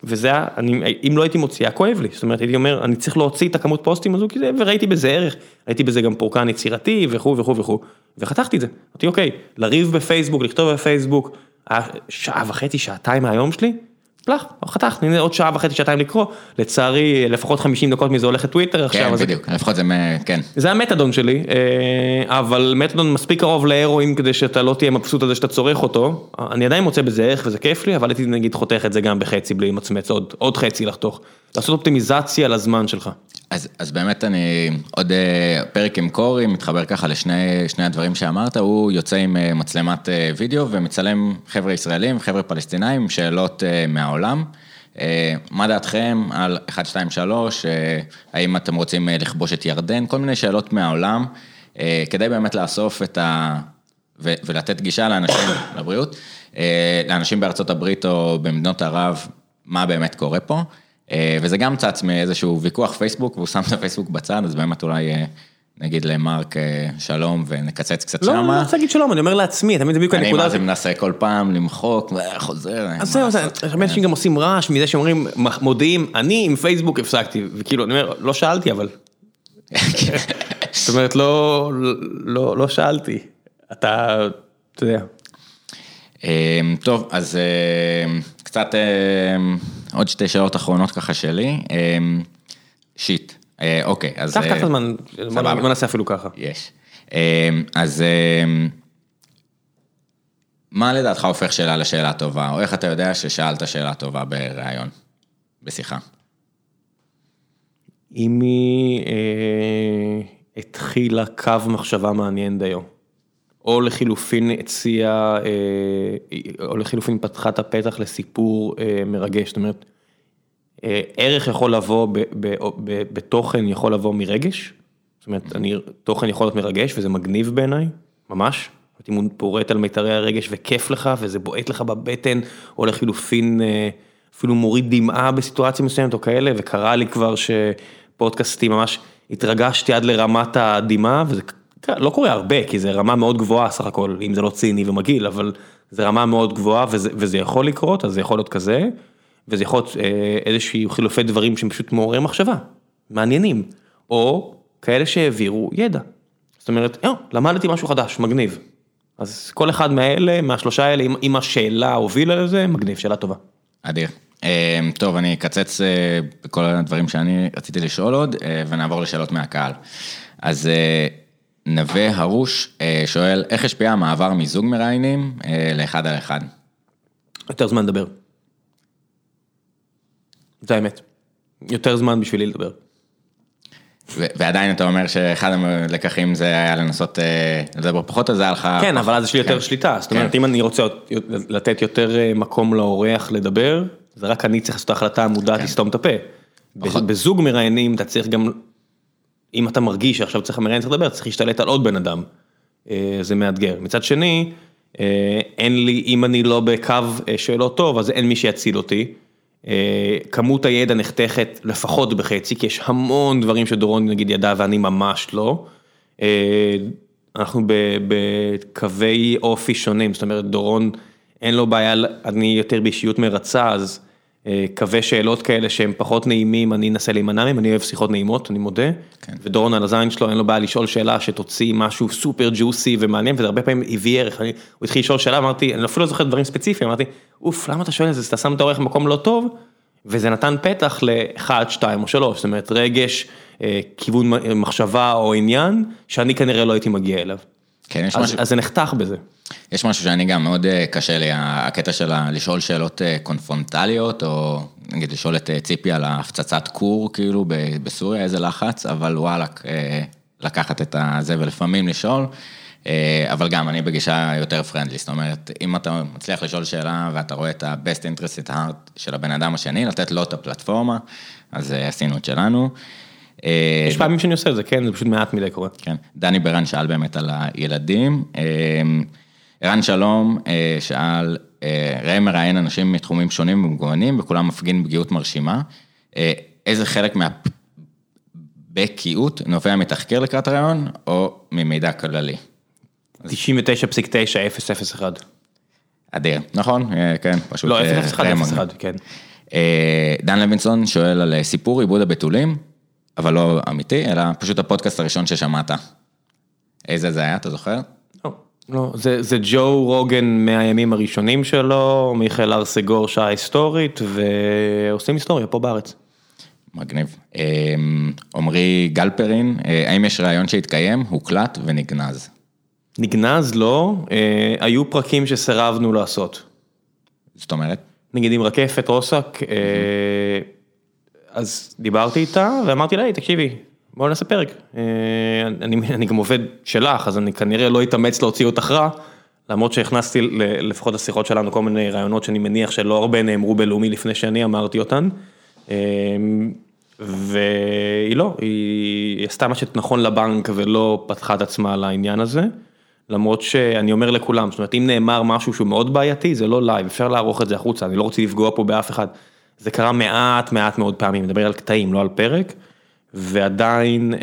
וזה היה, אני, אם לא הייתי מוציא, היה כואב לי, זאת אומרת הייתי אומר, אני צריך להוציא את הכמות פוסטים הזו, כי זה, וראיתי בזה ערך, ראיתי בזה גם פורקן יצירתי וכו' וכו' וכו', וחתכתי את זה, אמרתי אוקיי, לריב בפייסבוק, לכתוב בפייסבוק, שעה וחצי, שעתיים מהיום שלי, פלח, חתכתי, הנה עוד שעה וחצי, שעתיים לקרוא, לצערי לפחות 50 דקות מזה הולך לטוויטר עכשיו, כן, אז זה- בדיוק, לפחות זה, כן. זה המתדון שלי, אה, אבל מתדון מספיק קרוב להרואין כדי שאתה לא תהיה מבסוט על זה שאתה צורך אותו. אני עדיין מוצא בזה ערך וזה כיף לי, אבל הייתי נגיד חותך את זה גם בחצי בלי למצמץ, עוד, עוד חצי לחתוך. לעשות אופטימיזציה לזמן שלך. אז, אז באמת אני, עוד אה, פרק עם קורי, מתחבר ככה לשני שני הדברים שאמרת, הוא יוצא עם אה, מצלמת וידאו ומצלם חבר'ה ישראלים, חבר'ה פלסטינאים, שאלות מהעולם. אה, מה דעתכם על 1, 2, 3, אה, האם אתם רוצים אה, לכבוש את ירדן, כל מיני שאלות מהעולם, אה, כדי באמת לאסוף את ה... ולתת גישה לאנשים, לבריאות, לאנשים בארצות הברית או במדינות ערב, מה באמת קורה פה. וזה גם צץ מאיזשהו ויכוח פייסבוק, והוא שם את הפייסבוק בצד, אז באמת אולי נגיד למרק אה, שלום ונקצץ קצת לא, אני לא שמה. רוצה להגיד שלום, אני אומר לעצמי, תמיד זה בדיוק אני הנקודה מה זה. מנסה כל פעם למחוק, וחוזר. אז זהו, זה- הרבה אנשים גם עושים רעש מזה שאומרים, מודיעים, אני עם פייסבוק הפסקתי, וכאילו, אני אומר, לא שאלתי אבל. זאת אומרת, לא, לא, לא שאלתי. אתה, אתה יודע. אמ, טוב, אז אמ, קצת אמ, עוד שתי שאלות אחרונות ככה שלי. שיט, אה, אוקיי, אז... קח, קח אה, את הזמן, בוא נעשה אפילו ככה. יש. אמ, אז מה לדעתך הופך שאלה לשאלה טובה, או איך אתה יודע ששאלת שאלה טובה בריאיון, בשיחה? אם היא אה, התחילה קו מחשבה מעניין דיו, או לחילופין הציעה, אה, או לחילופין פתחה את הפתח לסיפור אה, מרגש, זאת אומרת, אה, ערך יכול לבוא, ב, ב, ב, בתוכן יכול לבוא מרגש, זאת אומרת, אני, תוכן יכול להיות מרגש וזה מגניב בעיניי, ממש. אם הוא פורט על מיתרי הרגש וכיף לך וזה בועט לך בבטן, או לחילופין אה, אפילו מוריד דמעה בסיטואציה מסוימת או כאלה, וקרה לי כבר שפודקאסטים ממש התרגשתי עד לרמת הדמעה, וזה לא קורה הרבה, כי זה רמה מאוד גבוהה סך הכל, אם זה לא ציני ומגעיל, אבל זה רמה מאוד גבוהה וזה, וזה יכול לקרות, אז זה יכול להיות כזה, וזה יכול להיות אה, איזשהו חילופי דברים שהם פשוט מעוררי מחשבה, מעניינים, או כאלה שהעבירו ידע. זאת אומרת, "אה, למדתי משהו חדש, מגניב. אז כל אחד מהאלה, מהשלושה האלה, אם- השאלה הובילה לזה, מגניב, שאלה טובה. אדיר. אמ, טוב, אני אקצץ אה, בכל הדברים שאני רציתי לשאול עוד, אה, ונעבור לשאלות מהקהל. אז אה, נווה הרוש אה, שואל, איך השפיע המעבר מזוג מראיינים אה, לאחד על אחד? יותר זמן לדבר. זה האמת. יותר זמן בשבילי לדבר. ועדיין אתה אומר שאחד הלקחים זה היה לנסות אה, לדבר פחות, אז זה היה לך... כן, אבל אז יש לי יותר כן. שליטה, זאת כן. אומרת, אם אני רוצה לתת יותר אה, מקום לאורח לדבר, זה רק אני צריך לעשות את ההחלטה המודעת לסתום את הפה. פחות. בזוג מראיינים אתה צריך גם, אם אתה מרגיש שעכשיו צריך מראיין צריך לדבר, צריך להשתלט על עוד בן אדם. אה, זה מאתגר. מצד שני, אין לי, אם אני לא בקו שאלות טוב, אז אין מי שיציל אותי. אה, כמות הידע נחתכת לפחות בחצי, כי יש המון דברים שדורון נגיד ידע ואני ממש לא. אה, אנחנו בקווי אופי שונים, זאת אומרת דורון אין לו בעיה, אני יותר באישיות מרצה, אז קווי שאלות כאלה שהם פחות נעימים, אני אנסה להימנע מהם, אני אוהב שיחות נעימות, אני מודה. כן. ודורון על הזין שלו, אין לו בעיה לשאול שאלה שתוציא משהו סופר ג'וסי ומעניין, וזה הרבה פעמים הביא ערך. אני, הוא התחיל לשאול שאלה, אמרתי, אני אפילו לא זוכר דברים ספציפיים, אמרתי, אוף, למה אתה שואל את זה, אתה שם את האורך במקום לא טוב? וזה נתן פתח לאחד, שתיים או שלוש, זאת אומרת רגש, אה, כיוון מחשבה או עניין, שאני כנראה לא הייתי מגיע אליו. כן, יש אז, משהו, אז זה נחתך בזה. יש משהו שאני גם מאוד אה, קשה לי, הקטע של לשאול שאלות אה, קונפרונטליות, או נגיד לשאול את אה, ציפי על ההפצצת כור, כאילו, בסוריה, איזה לחץ, אבל וואלכ, לקחת את הזה ולפעמים לשאול. אבל גם, אני בגישה יותר פרנדלי, זאת אומרת, אם אתה מצליח לשאול שאלה ואתה רואה את ה-best interest at heart של הבן אדם השני, לתת לו את הפלטפורמה, אז עשינו את שלנו. יש פעמים שאני עושה את זה, כן, זה פשוט מעט מדי קורה. כן, דני ברן שאל באמת על הילדים. ערן שלום אה, שאל, אה, ראם מראיין אנשים מתחומים שונים ומגוונים, וכולם מפגין פגיעות מרשימה. אה, איזה חלק מהבקיאות נובע מתחקיר לקראת הרעיון, או ממידע כללי? 99.9001. אדיר, נכון? כן, פשוט... לא, אה, 001, ראם 01, כן. דן לוינסון שואל על סיפור עיבוד הבתולים, אבל לא אמיתי, אלא פשוט הפודקאסט הראשון ששמעת. איזה זה היה, אתה זוכר? לא, זה, זה ג'ו רוגן מהימים הראשונים שלו, מיכאל ארסגור שעה היסטורית, ועושים היסטוריה פה בארץ. מגניב. אה, עמרי גלפרין, אה, האם יש רעיון שהתקיים, הוקלט ונגנז? נגנז לא, אה, היו פרקים שסירבנו לעשות. זאת אומרת? נגיד עם רקפת רוסק, אה, אז דיברתי איתה ואמרתי לה, תקשיבי, בואו נעשה פרק. אה, אני, אני גם עובד שלך, אז אני כנראה לא אתאמץ להוציא אותך רע, למרות שהכנסתי לפחות לשיחות שלנו כל מיני רעיונות שאני מניח שלא הרבה נאמרו בלאומי לפני שאני אמרתי אותן. אה, והיא לא, היא עשתה מה שנכון לבנק ולא פתחה את עצמה לעניין הזה. למרות שאני אומר לכולם, זאת אומרת אם נאמר משהו שהוא מאוד בעייתי זה לא לייב, אפשר לערוך את זה החוצה, אני לא רוצה לפגוע פה באף אחד. זה קרה מעט מעט מאוד פעמים, מדבר על קטעים, לא על פרק, ועדיין אה,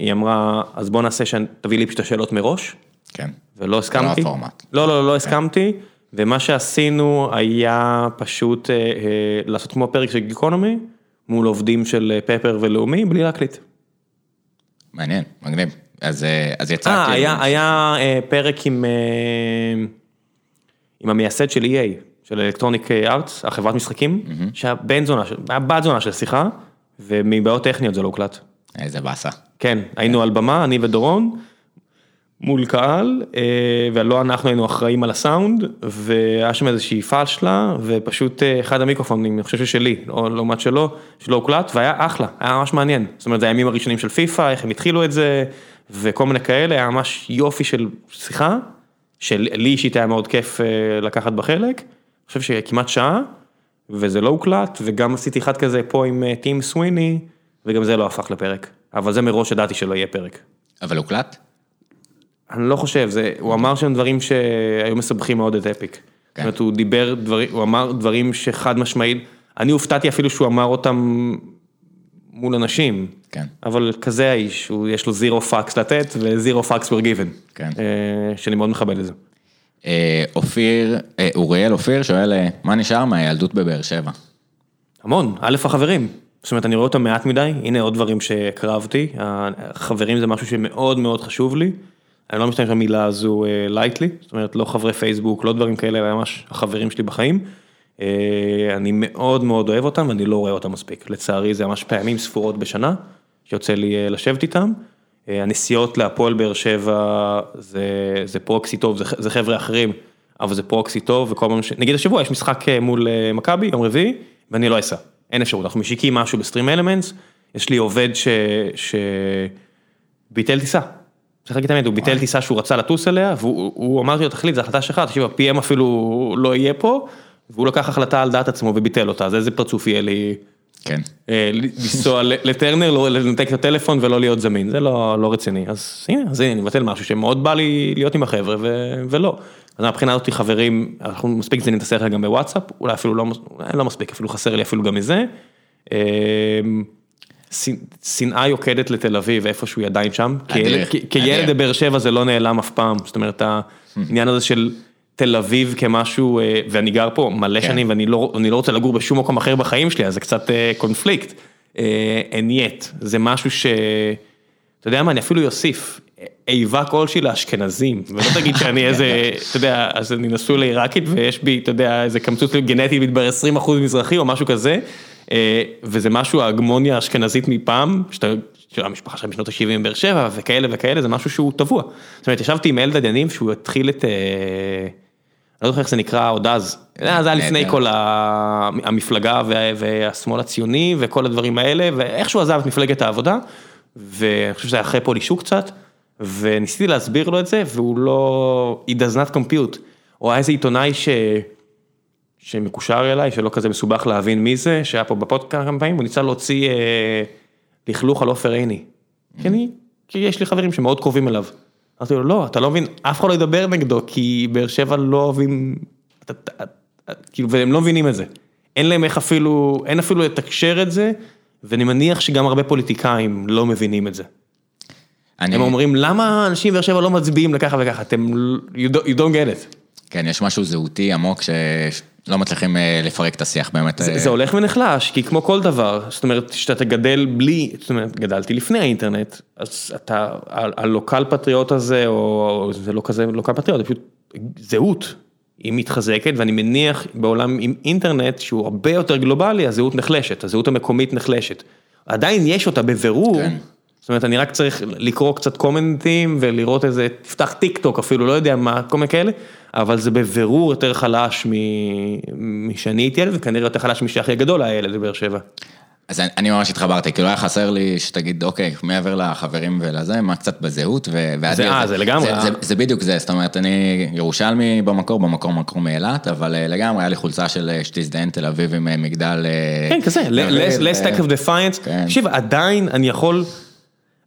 היא אמרה, אז בוא נעשה, שתביא לי פשוט השאלות מראש, כן. ולא הסכמתי. הפורמט. לא, לא, לא הסכמתי, ומה שעשינו היה פשוט אה, אה, לעשות כמו פרק של גיקונומי, מול עובדים של אה, פפר ולאומי, בלי להקליט. מעניין, מגניב. אז, אה, אז יצא אה, היה, היה אה, פרק עם, אה, עם המייסד של EA, של אלקטרוניק ארטס, החברת משחקים, שהיה בן זונה, היה בת זונה של שיחה, ומבעיות טכניות זה לא הוקלט. איזה באסה. כן, היינו על במה, אני ודורון, מול קהל, אה, ולא אנחנו היינו אחראים על הסאונד, והיה שם איזושהי פאשלה, ופשוט אה, אחד המיקרופונים, אני חושב ששלי, לא לעומת שלו, שלא הוקלט, והיה אחלה, היה ממש מעניין. זאת אומרת, זה הימים הראשונים של פיפא, איך הם התחילו את זה, וכל מיני כאלה, היה ממש יופי של שיחה, שלי אישית היה מאוד כיף אה, לקחת בה חלק, אני חושב שכמעט שעה, וזה לא הוקלט, וגם עשיתי אחד כזה פה עם אה, טים סוויני, וגם זה לא הפך לפרק. אבל זה מראש ידעתי שלא יהיה פרק. אבל הוקלט? אני לא חושב, זה, הוא אמר שם דברים שהיו מסבכים מאוד את Epic. זאת כן. אומרת, הוא דיבר דברים, הוא אמר דברים שחד משמעית, אני הופתעתי אפילו שהוא אמר אותם מול אנשים. כן. אבל כזה האיש, הוא, יש לו zero fucks לתת ו zero fucks were given. כן. אה, שאני מאוד מכבד את זה. אה, אופיר, אה, אוריאל אופיר שואל, אה, מה נשאר מהילדות בבאר שבע? המון, א' החברים. זאת אומרת, אני רואה אותם מעט מדי, הנה עוד דברים שהקרבתי, החברים זה משהו שמאוד מאוד חשוב לי. אני לא משתמש במילה הזו לייטלי, זאת אומרת, לא חברי פייסבוק, לא דברים כאלה, אלא ממש החברים שלי בחיים. אה, אני מאוד מאוד אוהב אותם ואני לא רואה אותם מספיק. לצערי זה ממש פעמים ספורות בשנה, שיוצא לי אה, לשבת איתם. אה, הנסיעות להפועל באר שבע זה, זה פרוקסי טוב, זה, זה חבר'ה אחרים, אבל זה פרוקסי טוב, וכל פעם ש... נגיד השבוע יש משחק אה, מול אה, מכבי, יום רביעי, ואני לא אסע, אין אפשרות, אנחנו משיקים משהו בסטרים אלמנטס, יש לי עובד ש... שביטל טיסה. צריך להגיד את האמת, הוא ביטל טיסה שהוא רצה לטוס אליה, והוא הוא אמר לי, תחליט, זו החלטה שלך, תקשיב, ה-PM אפילו לא יהיה פה, והוא לקח החלטה על דעת עצמו וביטל אותה, אז איזה פרצוף יהיה לי כן. אה, לנסוע לטרנר, לא- לנתק את הטלפון ולא להיות זמין, זה לא לא רציני, אז הנה, אז הנה, אני מבטל משהו שמאוד בא לי להיות עם החבר'ה ו- ולא. אז מהבחינה הזאת חברים, אנחנו מספיק זה נתעסק גם בוואטסאפ, אולי אפילו לא, אולי לא מספיק, אפילו חסר לי אפילו גם מזה. אה, שנ- שנאה יוקדת לתל אביב, איפשהו היא עדיין שם, כילד-. בבאר שבע זה לא נעלם אף פעם, זאת אומרת העניין הזה של תל אביב כמשהו, אה, ואני גר פה מלא כן. שנים ואני לא, לא רוצה לגור בשום מקום אחר בחיים שלי, אז זה קצת אה, קונפליקט. אה, And yet, זה משהו ש... אתה יודע מה, אני אפילו אוסיף, איבה כלשהי לאשכנזים, ולא תגיד שאני איזה, אתה יודע, אז אני נשוי לעיראקית ויש בי, אתה יודע, איזה קמצוץ גנטי מתברר 20 אחוז מזרחי או משהו כזה, אה, וזה משהו ההגמוניה האשכנזית מפעם, שאתה, שהמשפחה שלך בשנות ה-70 בבאר שבע וכאלה וכאלה, זה משהו שהוא טבוע. זאת אומרת, ישבתי עם אלדד יניב שהוא התחיל את, אה, לא זוכר איך זה נקרא עוד אז, זה היה לפני. כל המפלגה וה- והשמאל הציוני וכל הדברים האלה, ואיכשהו עזב את מפלגת העבודה, ואני חושב שזה היה אחרי פולישוק קצת, וניסיתי להסביר לו את זה, והוא לא, he does not compute. או היה איזה עיתונאי ש... שמקושר אליי, שלא כזה מסובך להבין מי זה, שהיה פה בפודקאסט כמה פעמים, הוא ניסה להוציא אה, לכלוך על עופר עיני. כי אני, כי יש לי חברים שמאוד קרובים אליו. אמרתי לו, לא, אתה לא מבין, אף אחד לא ידבר נגדו, כי באר שבע לא אוהבים, כאילו, והם לא מבינים את זה. אין להם איך אפילו, אין אפילו לתקשר את זה, ואני מניח שגם הרבה פוליטיקאים לא מבינים את זה. אני, הם אומרים, למה אנשים בבאר שבע לא מצביעים לככה וככה, אתם, you don't- you don't get it. כן, יש משהו זהותי עמוק שלא מצליחים אה, לפרק את השיח באמת. זה, אה, זה הולך ונחלש, כי כמו כל דבר, זאת אומרת, שאתה גדל בלי, זאת אומרת, גדלתי לפני האינטרנט, אז אתה, הלוקל פטריוט הזה, או זה לא כזה לוקל פטריוט, זה פשוט זהות, היא מתחזקת, ואני מניח בעולם עם אינטרנט, שהוא הרבה יותר גלובלי, הזהות נחלשת, הזהות המקומית נחלשת. עדיין יש אותה בבירור, כן. זאת אומרת, אני רק צריך לקרוא קצת קומנטים ולראות איזה, תפתח טיק טוק אפילו, לא יודע מה, כל מיני כאלה, אבל זה בבירור יותר חלש משאני הייתי ילד, וכנראה יותר חלש משאחי הגדול היה ילד בבאר שבע. אז אני, אני ממש התחברתי, כאילו היה חסר לי שתגיד, אוקיי, מעבר לחברים ולזה, מה קצת בזהות, ו- והאדיר. אה, זה לגמרי, זה, אה. זה, זה בדיוק זה, זאת אומרת, אני ירושלמי במקור, במקור מקור מאילת, אבל אה, לגמרי, היה לי חולצה של שתזדיין תל אביב עם מגדל... כן, כזה, last אה, act of defiance. כן. תקשיב, עדיין אני יכול,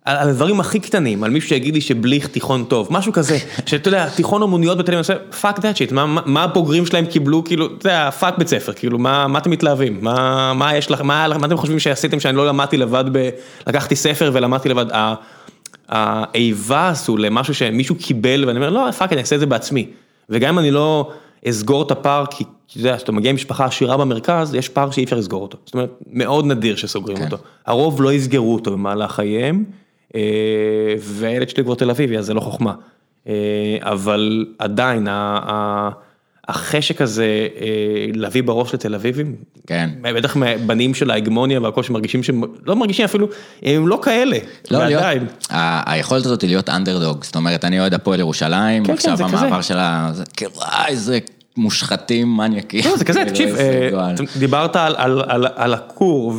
על הדברים הכי קטנים, על מישהו שיגיד לי שבליך תיכון טוב, משהו כזה, שאתה יודע, תיכון אומנויות בתל אביב, fuck that shit, מה- הבוגרים שלהם קיבלו, כאילו, אתה יודע, fuck בית ספר, כאילו, מה מה אתם מתלהבים? מה מה יש לך, מה מה אתם חושבים שעשיתם שאני לא למדתי לבד, ב- לקחתי ספר ולמדתי לבד, האיבה הזו למשהו שמישהו קיבל, ואני אומר, לא, fuck, אני אעשה את זה בעצמי. וגם אם אני לא אסגור את הפער, כי אתה יודע, כשאתה מגיע ממשפחה עשירה במרכז, יש פער שאי אפשר לסגור אותו. זאת אומרת, מאוד נדיר שסוגרים כן. אותו. הרוב לא יסגרו אותו במהלך חייהם, והילד שלי כבר תל אביבי, אז זה לא חוכמה. אה, אבל עדיין, החשק הזה אה, להביא בראש לתל אביבים, כן. בטח מהבנים של ההגמוניה והכל שמרגישים שהם, לא מרגישים אפילו, הם לא כאלה, לא, להיות, ועדיין. ה- היכולת הזאת היא להיות אנדרדוג, זאת אומרת, אני אוהד הפועל ירושלים, כן, כן, עכשיו זה המעבר כזה. שלה, זה כאילו, אה, איזה מושחתים, מניאקים. לא, זה כזה, כאילו, תקשיב, אה. דיברת על- על- על- על הכור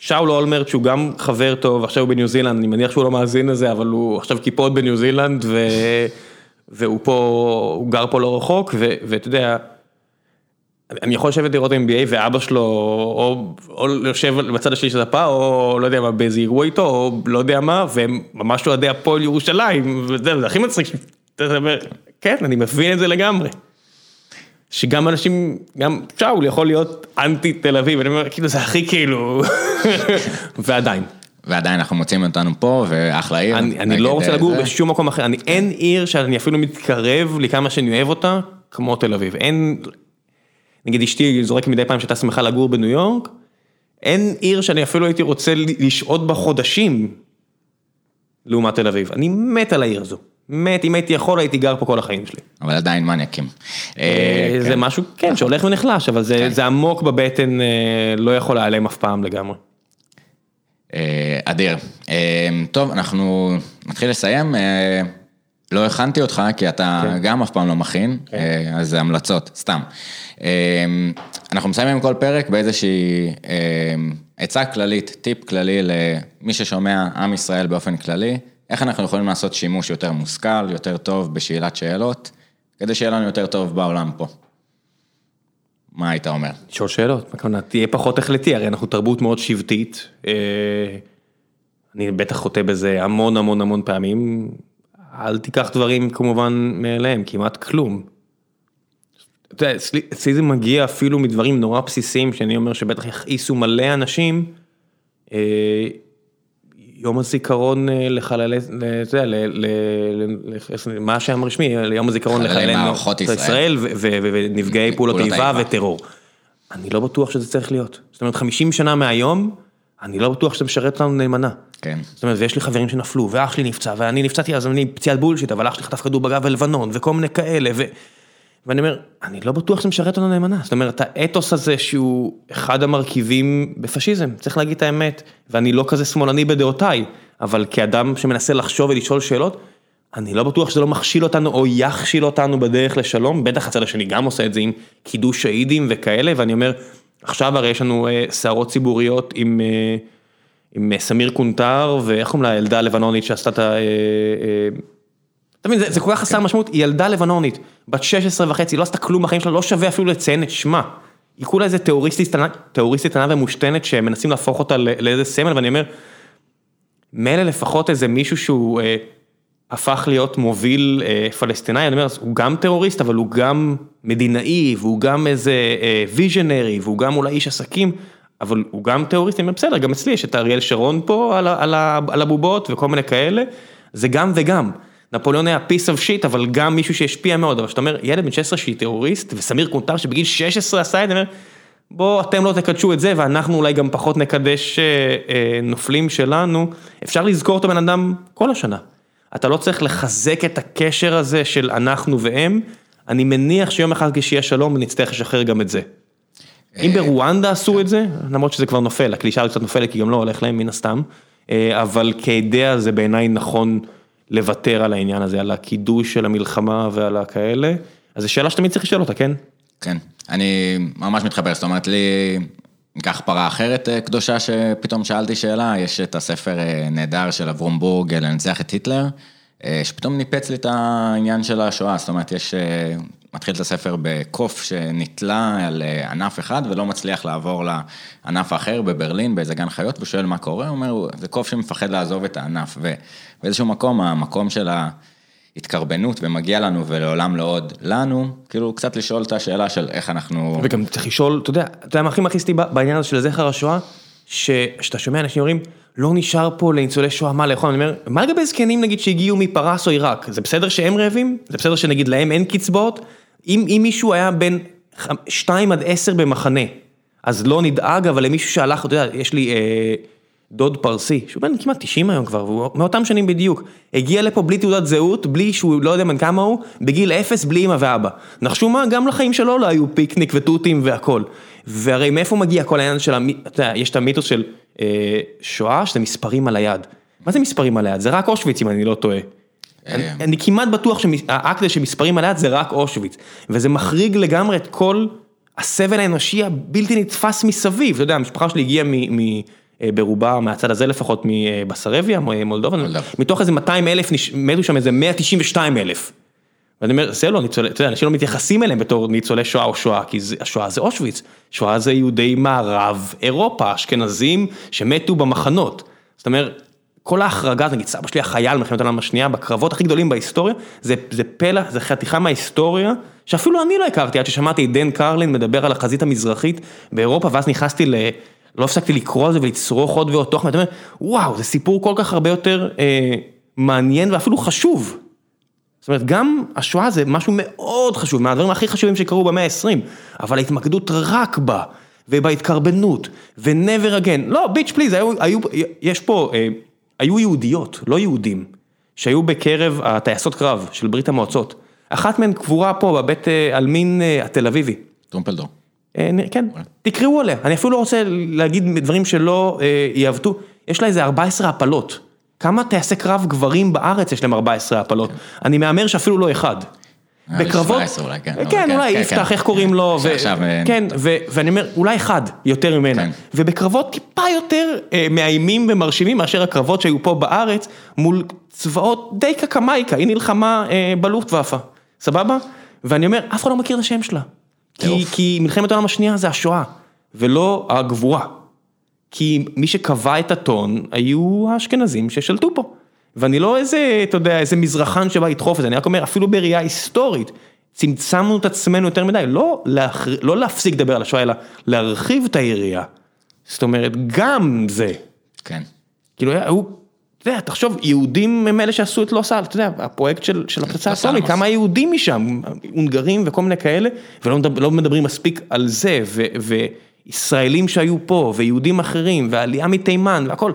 ושאול אולמרט שהוא גם חבר טוב, עכשיו הוא בניו זילנד, אני מניח שהוא לא מאזין לזה, אבל הוא עכשיו קיפוד בניו זילנד ו- והוא פה, הוא גר פה לא רחוק, ו- ואתה יודע, אני יכול לשבת לראות NBA ואבא שלו או, או יושב בצד השני של הפה או לא יודע מה באיזה אירוע איתו או לא יודע מה והם ממש אוהדי הפועל ירושלים וזה זה הכי מצחיק. כן אני מבין את זה לגמרי. שגם אנשים גם שאול יכול להיות אנטי תל אביב אני אומר כאילו זה הכי כאילו ועדיין ועדיין אנחנו מוצאים אותנו פה, ואחלה עיר. אני, אני לא רוצה אה, לגור זה. בשום מקום אחר, אני, אין עיר שאני אפילו מתקרב לי כמה שאני אוהב אותה, כמו תל אביב. אין, נגיד אשתי זורקת מדי פעם שהייתה שמחה לגור בניו יורק, אין עיר שאני אפילו הייתי רוצה לשהות בה חודשים, לעומת תל אביב. אני מת על העיר הזו. מת, אם הייתי יכול הייתי גר פה כל החיים שלי. אבל עדיין מניאקים. אה, אה, זה כן. משהו, כן, שהולך ונחלש, אבל זה, זה עמוק בבטן, אה, לא יכול להיעלם אף פעם לגמרי. אדיר. טוב, אנחנו נתחיל לסיים. לא הכנתי אותך, כי אתה כן. גם אף פעם לא מכין, אה, אז זה המלצות, סתם. אנחנו מסיימים כל פרק באיזושהי עצה כללית, טיפ כללי למי ששומע עם ישראל באופן כללי, איך אנחנו יכולים לעשות שימוש יותר מושכל, יותר טוב בשאלת שאלות, כדי שיהיה לנו יותר טוב בעולם פה. מה היית אומר? לשאול שאלות, הכוונה, תהיה פחות החלטי, הרי אנחנו תרבות מאוד שבטית. אה, אני בטח חוטא בזה המון המון המון פעמים. אל תיקח דברים כמובן מאליהם, כמעט כלום. אתה יודע, אצלי זה מגיע אפילו מדברים נורא בסיסיים, שאני אומר שבטח יכעיסו מלא אנשים. יום הזיכרון לחללי, אתה יודע, מה השם הרשמי, יום הזיכרון חללי לחללי מערכות ישראל. ונפגעי פעולות איבה. וטרור. אני לא בטוח שזה צריך להיות. זאת אומרת, 50 שנה מהיום, אני לא בטוח שזה משרת אותנו נאמנה. כן. זאת אומרת, ויש לי חברים שנפלו, ואח שלי נפצע, ואני נפצעתי אז אני פציעת בולשיט, אבל אח שלי חטף כדור בגב בלבנון, וכל מיני כאלה, ו... ואני אומר, אני לא בטוח שזה משרת אותנו נאמנה. זאת אומרת, האתוס הזה שהוא אחד המרכיבים בפשיזם, צריך להגיד את האמת, ואני לא כזה שמאלני בדעותיי, אבל כאדם שמנסה לחשוב ולשאול שאלות, אני לא בטוח שזה לא מכשיל אותנו או יכשיל אותנו בדרך לשלום, בטח הצד השני גם עושה את זה עם קידוש שהידים וכאלה, ואני אומר, עכשיו הרי יש לנו אה, סערות ציבוריות עם... אה, עם אה, סמיר קונטר, ואיך קוראים לה הילדה הלבנונית שעשתה את ה... אתה מבין, זה, כל כך חסר משמעות, היא ילדה לבנונית, בת 16 וחצי, לא עשתה כלום בחיים שלה, לא שווה אפילו לציין את שמה. היא כולה איזה טרוריסטית קטנה- ומושתנת שמנסים להפוך אותה לאיזה סמל, ואני אומר, מילא לפחות איזה מישהו שהוא אה, הפך להיות מוביל אה, פלסטיני, אני אומר, הוא גם טרוריסט, אבל הוא גם מדינאי, והוא גם איזה אה, ויז'נרי, והוא גם אולי איש עסקים, אבל הוא גם טרוריסט, אני אומר, בסדר, גם אצלי יש את אריאל שרון פה על, על, על הבובות וכל מיני כאלה, זה גם וגם. נפוליאון היה piece of shit, אבל גם מישהו שהשפיע מאוד, אבל כשאתה אומר, ילד בן 16 שהיא טרוריסט, וסמיר קונטר שבגיל 16 עשה את זה, אני אומר, בוא, אתם לא תקדשו את זה, ואנחנו אולי גם פחות נקדש אה, אה, נופלים שלנו, אפשר לזכור את הבן אדם כל השנה. אתה לא צריך לחזק את הקשר הזה של אנחנו והם, אני מניח שיום אחד כשיהיה שלום ונצטרך לשחרר גם את זה. אם ברואנדה עשו את זה, למרות שזה כבר נופל, הקלישאה קצת נופלת כי גם לא הולך להם מן הסתם, אה, אבל כאידאה זה בעיניי נכון לוותר על העניין הזה, על הקידוש של המלחמה ועל הכאלה, אז זו שאלה שתמיד צריך לשאול אותה, כן? כן, אני ממש מתחבר, זאת אומרת לי, ניקח פרה אחרת אה, קדושה שפתאום שאלתי שאלה, יש את הספר אה, נהדר של אברום בורג, לנצח את היטלר, אה, שפתאום ניפץ לי את העניין של השואה, זאת אומרת יש, מתחיל את הספר בקוף שנתלה על אה, ענף אחד ולא מצליח לעבור לענף האחר בברלין, באיזה גן חיות, ושואל מה קורה, הוא אומר, זה קוף שמפחד לעזוב את הענף, ובאיזשהו מקום, המקום של ה... התקרבנות ומגיע לנו ולעולם לא עוד לנו, כאילו קצת לשאול את השאלה של איך אנחנו... וגם צריך לשאול, אתה יודע, אתה יודע מה הכי מכעיס אותי בעניין הזה של זכר השואה? שכשאתה שומע אנשים אומרים, לא נשאר פה לניצולי שואה מה לאכול, אני אומר, מה לגבי זקנים נגיד שהגיעו מפרס או עיראק? זה בסדר שהם רעבים? זה בסדר שנגיד להם אין קצבאות? אם, אם מישהו היה בין 2 עד 10 במחנה, אז לא נדאג, אבל למישהו שהלך, אתה יודע, יש לי אה, דוד פרסי, שהוא בן כמעט 90 היום כבר, והוא מאותם שנים בדיוק, הגיע לפה בלי תעודת זהות, בלי שהוא לא יודע בן כמה הוא, בגיל אפס בלי אמא ואבא. נחשו מה, גם לחיים שלו לא היו פיקניק ותותים והכל. והרי מאיפה מגיע כל העניין של, אתה יודע, יש את המיתוס של אה, שואה, שזה מספרים על היד. מה זה מספרים על היד? זה רק אושוויץ אם אני לא טועה. אני, אני כמעט בטוח שהאקט הזה שמספרים על היד זה רק אושוויץ, וזה מחריג לגמרי את כל הסבל האנושי הבלתי נתפס מסביב, אתה יודע, המשפחה שלי הגיעה אה, ברובה, מהצד הזה לפחות, מבסרביה, מולדובה, מולדובה. מתוך איזה 200 אלף, מתו שם איזה 192 אלף. ואני אומר, זה לא ניצולי, אתה יודע, אנשים לא מתייחסים אליהם בתור ניצולי שואה או שואה, כי זה, השואה זה אושוויץ, שואה זה יהודי מערב אירופה, אשכנזים שמתו במחנות. זאת אומרת, כל ההחרגה, נגיד סבא שלי החייל במלחמת העולם השנייה, בקרבות הכי גדולים בהיסטוריה, זה, פלח, זה חתיכה מההיסטוריה, שאפילו אני לא הכרתי עד ששמעתי את דן קרלין מדבר על החזית המזרחית באירופה, ואז נכנסתי ל... לא הפסקתי לקרוא על זה ולצרוך עוד ועוד תוכן, ואתה אומר, וואו, זה סיפור כל כך הרבה יותר אה, מעניין ואפילו חשוב. זאת אומרת, גם השואה זה משהו מאוד חשוב, מהדברים הכי חשובים שקרו במאה ה-20, אבל ההתמקדות רק בה, ובהתקרבנות, ו-never again, לא, ביץ' פליז, יש פה, אה, היו יהודיות, לא יהודים, שהיו בקרב הטייסות קרב של ברית המועצות. אחת מהן קבורה פה בבית אה, עלמין אה, התל אביבי. טרומפלדור. אה, כן, תקראו עליה, אני אפילו לא רוצה להגיד דברים שלא אה, יעוותו, יש לה איזה 14 הפלות. כמה טייסי קרב גברים בארץ יש להם 14 הפלות? אני מהמר שאפילו לא אחד. לי בקרבות, 17 אולי, כן, אבל כן, אולי כן, יפתח, כן. איך קוראים לו, אה, כן, ואני אומר, אולי אחד יותר ממנה. ובקרבות טיפה יותר אה, מאיימים ומרשימים מאשר הקרבות שהיו פה בארץ, מול צבאות די קקמייקה, היא נלחמה אה, בלופטוואפה, סבבה? ואני אומר, אף אחד לא מכיר את השם שלה. כי מלחמת העולם השנייה זה השואה, ולא הגבורה. כי מי שקבע את הטון היו האשכנזים ששלטו פה. ואני לא איזה, אתה יודע, איזה מזרחן שבא לדחוף את זה, אני רק אומר, אפילו בראייה היסטורית, צמצמנו את עצמנו יותר מדי, לא, להח... לא להפסיק לדבר על השואה, אלא להרחיב את היריעה. זאת אומרת, גם זה. כן. כאילו, היו אתה יודע, תחשוב, יהודים הם אלה שעשו את לא סל, אתה יודע, הפרויקט של, של הפצצה האטומית. כמה יהודים משם, הונגרים וכל מיני כאלה, ולא מדבר, לא מדברים מספיק על זה, ו, וישראלים שהיו פה, ויהודים אחרים, ועלייה מתימן, והכל.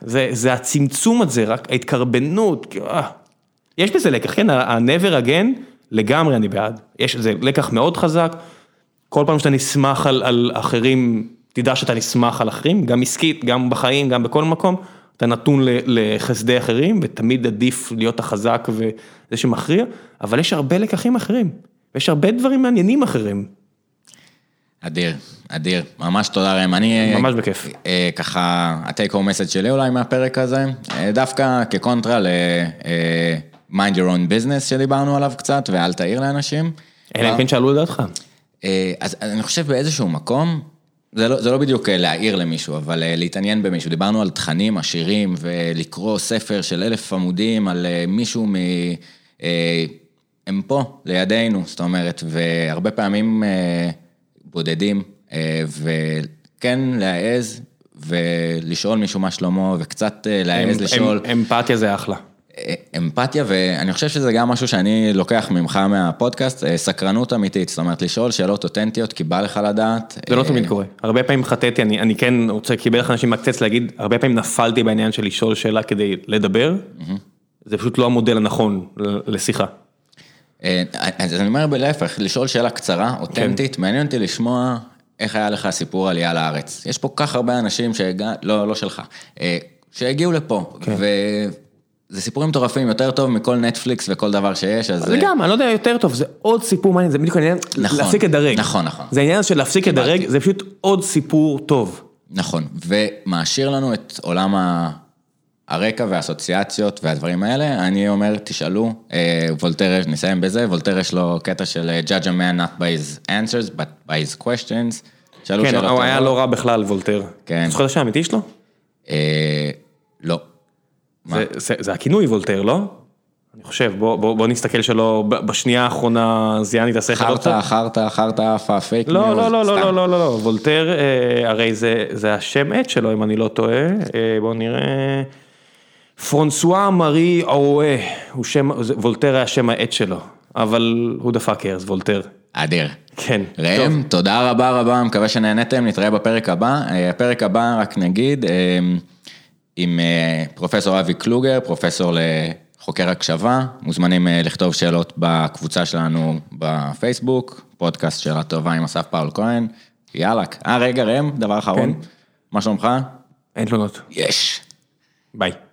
זה, זה הצמצום הזה, רק ההתקרבנות, אה. יש בזה לקח, כן, ה-never again, לגמרי אני בעד. יש, זה לקח מאוד חזק, כל פעם שאתה נסמך על, אחרים, תדע שאתה נסמך על אחרים, גם עסקית, גם בחיים, גם בכל מקום, אתה נתון לחסדי אחרים, ותמיד עדיף להיות החזק וזה שמכריע, אבל יש הרבה לקחים אחרים, ויש הרבה דברים מעניינים אחרים. אדיר, אדיר, ממש תודה ראם. אני... ממש בכיף. אה, ככה, הטייק הום מסד שלי אולי מהפרק הזה, אה, דווקא כקונטרה ל-mind your own business שדיברנו עליו קצת, ואל תעיר לאנשים. אלא אם כן שאלו לדעתך. אה, אז אני חושב באיזשהו מקום, זה לא, זה לא בדיוק אה, להעיר למישהו, אבל אה, להתעניין במישהו. דיברנו על תכנים עשירים ולקרוא ספר של אלף עמודים על אה, מישהו מ... אה, הם פה, לידינו, זאת אומרת, והרבה פעמים אה, בודדים, אה, וכן להעז ולשאול מישהו מה שלמה, וקצת אה, להעז לשאול. אמ- אמפתיה זה אחלה. אמפתיה, ואני חושב שזה גם משהו שאני לוקח ממך מהפודקאסט, אה, סקרנות אמיתית, זאת אומרת, לשאול שאלות אותנטיות, כי בא לך לדעת. זה לא אה, תמיד קורה. הרבה פעמים חטאתי, אני, אני כן רוצה, קיבל לך אנשים מקצץ להגיד, הרבה פעמים נפלתי בעניין של לשאול שאלה כדי לדבר, זה פשוט לא המודל הנכון לשיחה. אה, אז אני אומר להפך, לשאול שאלה קצרה, כן. אותנטית, מעניין אותי לשמוע איך היה לך סיפור עלייה לארץ. יש פה כך הרבה אנשים שהגע... לא, לא שלך, אה, שהגיעו לפה, כן. וזה סיפורים מטורפים, יותר טוב מכל נטפליקס וכל דבר שיש, אז... זה אה, גם, אני לא יודע, יותר טוב, זה עוד סיפור מעניין, זה בדיוק העניין, נכון, להפסיק לדרג. נכון, נכון. זה העניין של להפסיק. לדרג, זה פשוט עוד סיפור טוב. נכון, ומעשיר לנו את עולם ה... הרקע והאסוציאציות והדברים האלה, אני אומר, תשאלו, אה, וולטר, נסיים בזה, וולטר יש לו קטע של אה, judge a man not by his answers, but by his questions. שאלו כן, הוא היה. לא רע בכלל, וולטר. כן. אתה זוכר את השם האמיתי שלו? אה, לא. זה- זה- זה הכינוי וולטר, לא? אני חושב, בוא- בוא בוא נסתכל שלא, בשנייה האחרונה זיאני תעשה לך חרטא, חרטא, חרטא, עפה, פייק לא, ניוז, לא, לא, לא, סתם. לא, לא, לא, לא, וולטר, אה, הרי זה, זה השם עט שלו, אם אני לא טועה, אה, בואו נראה, פרנסואה מארי אורואה, וולטר היה שם העט שלו, אבל הוא דפק ארז, וולטר, אדיר. כן. ראם, תודה רבה רבה, מקווה שנהנתם, נתראה בפרק הבא. אה, הפרק הבא, רק נגיד, אה, עם אה, פרופסור אבי קלוגר, פרופסור לחוקר הקשבה, מוזמנים לכתוב שאלות בקבוצה שלנו בפייסבוק, פודקאסט שאלה טובה עם אסף פאול כהן, יאללה. אה, רגע, ראם, דבר אחרון, כן. מה שלומך? אין תלונות, יש. ביי.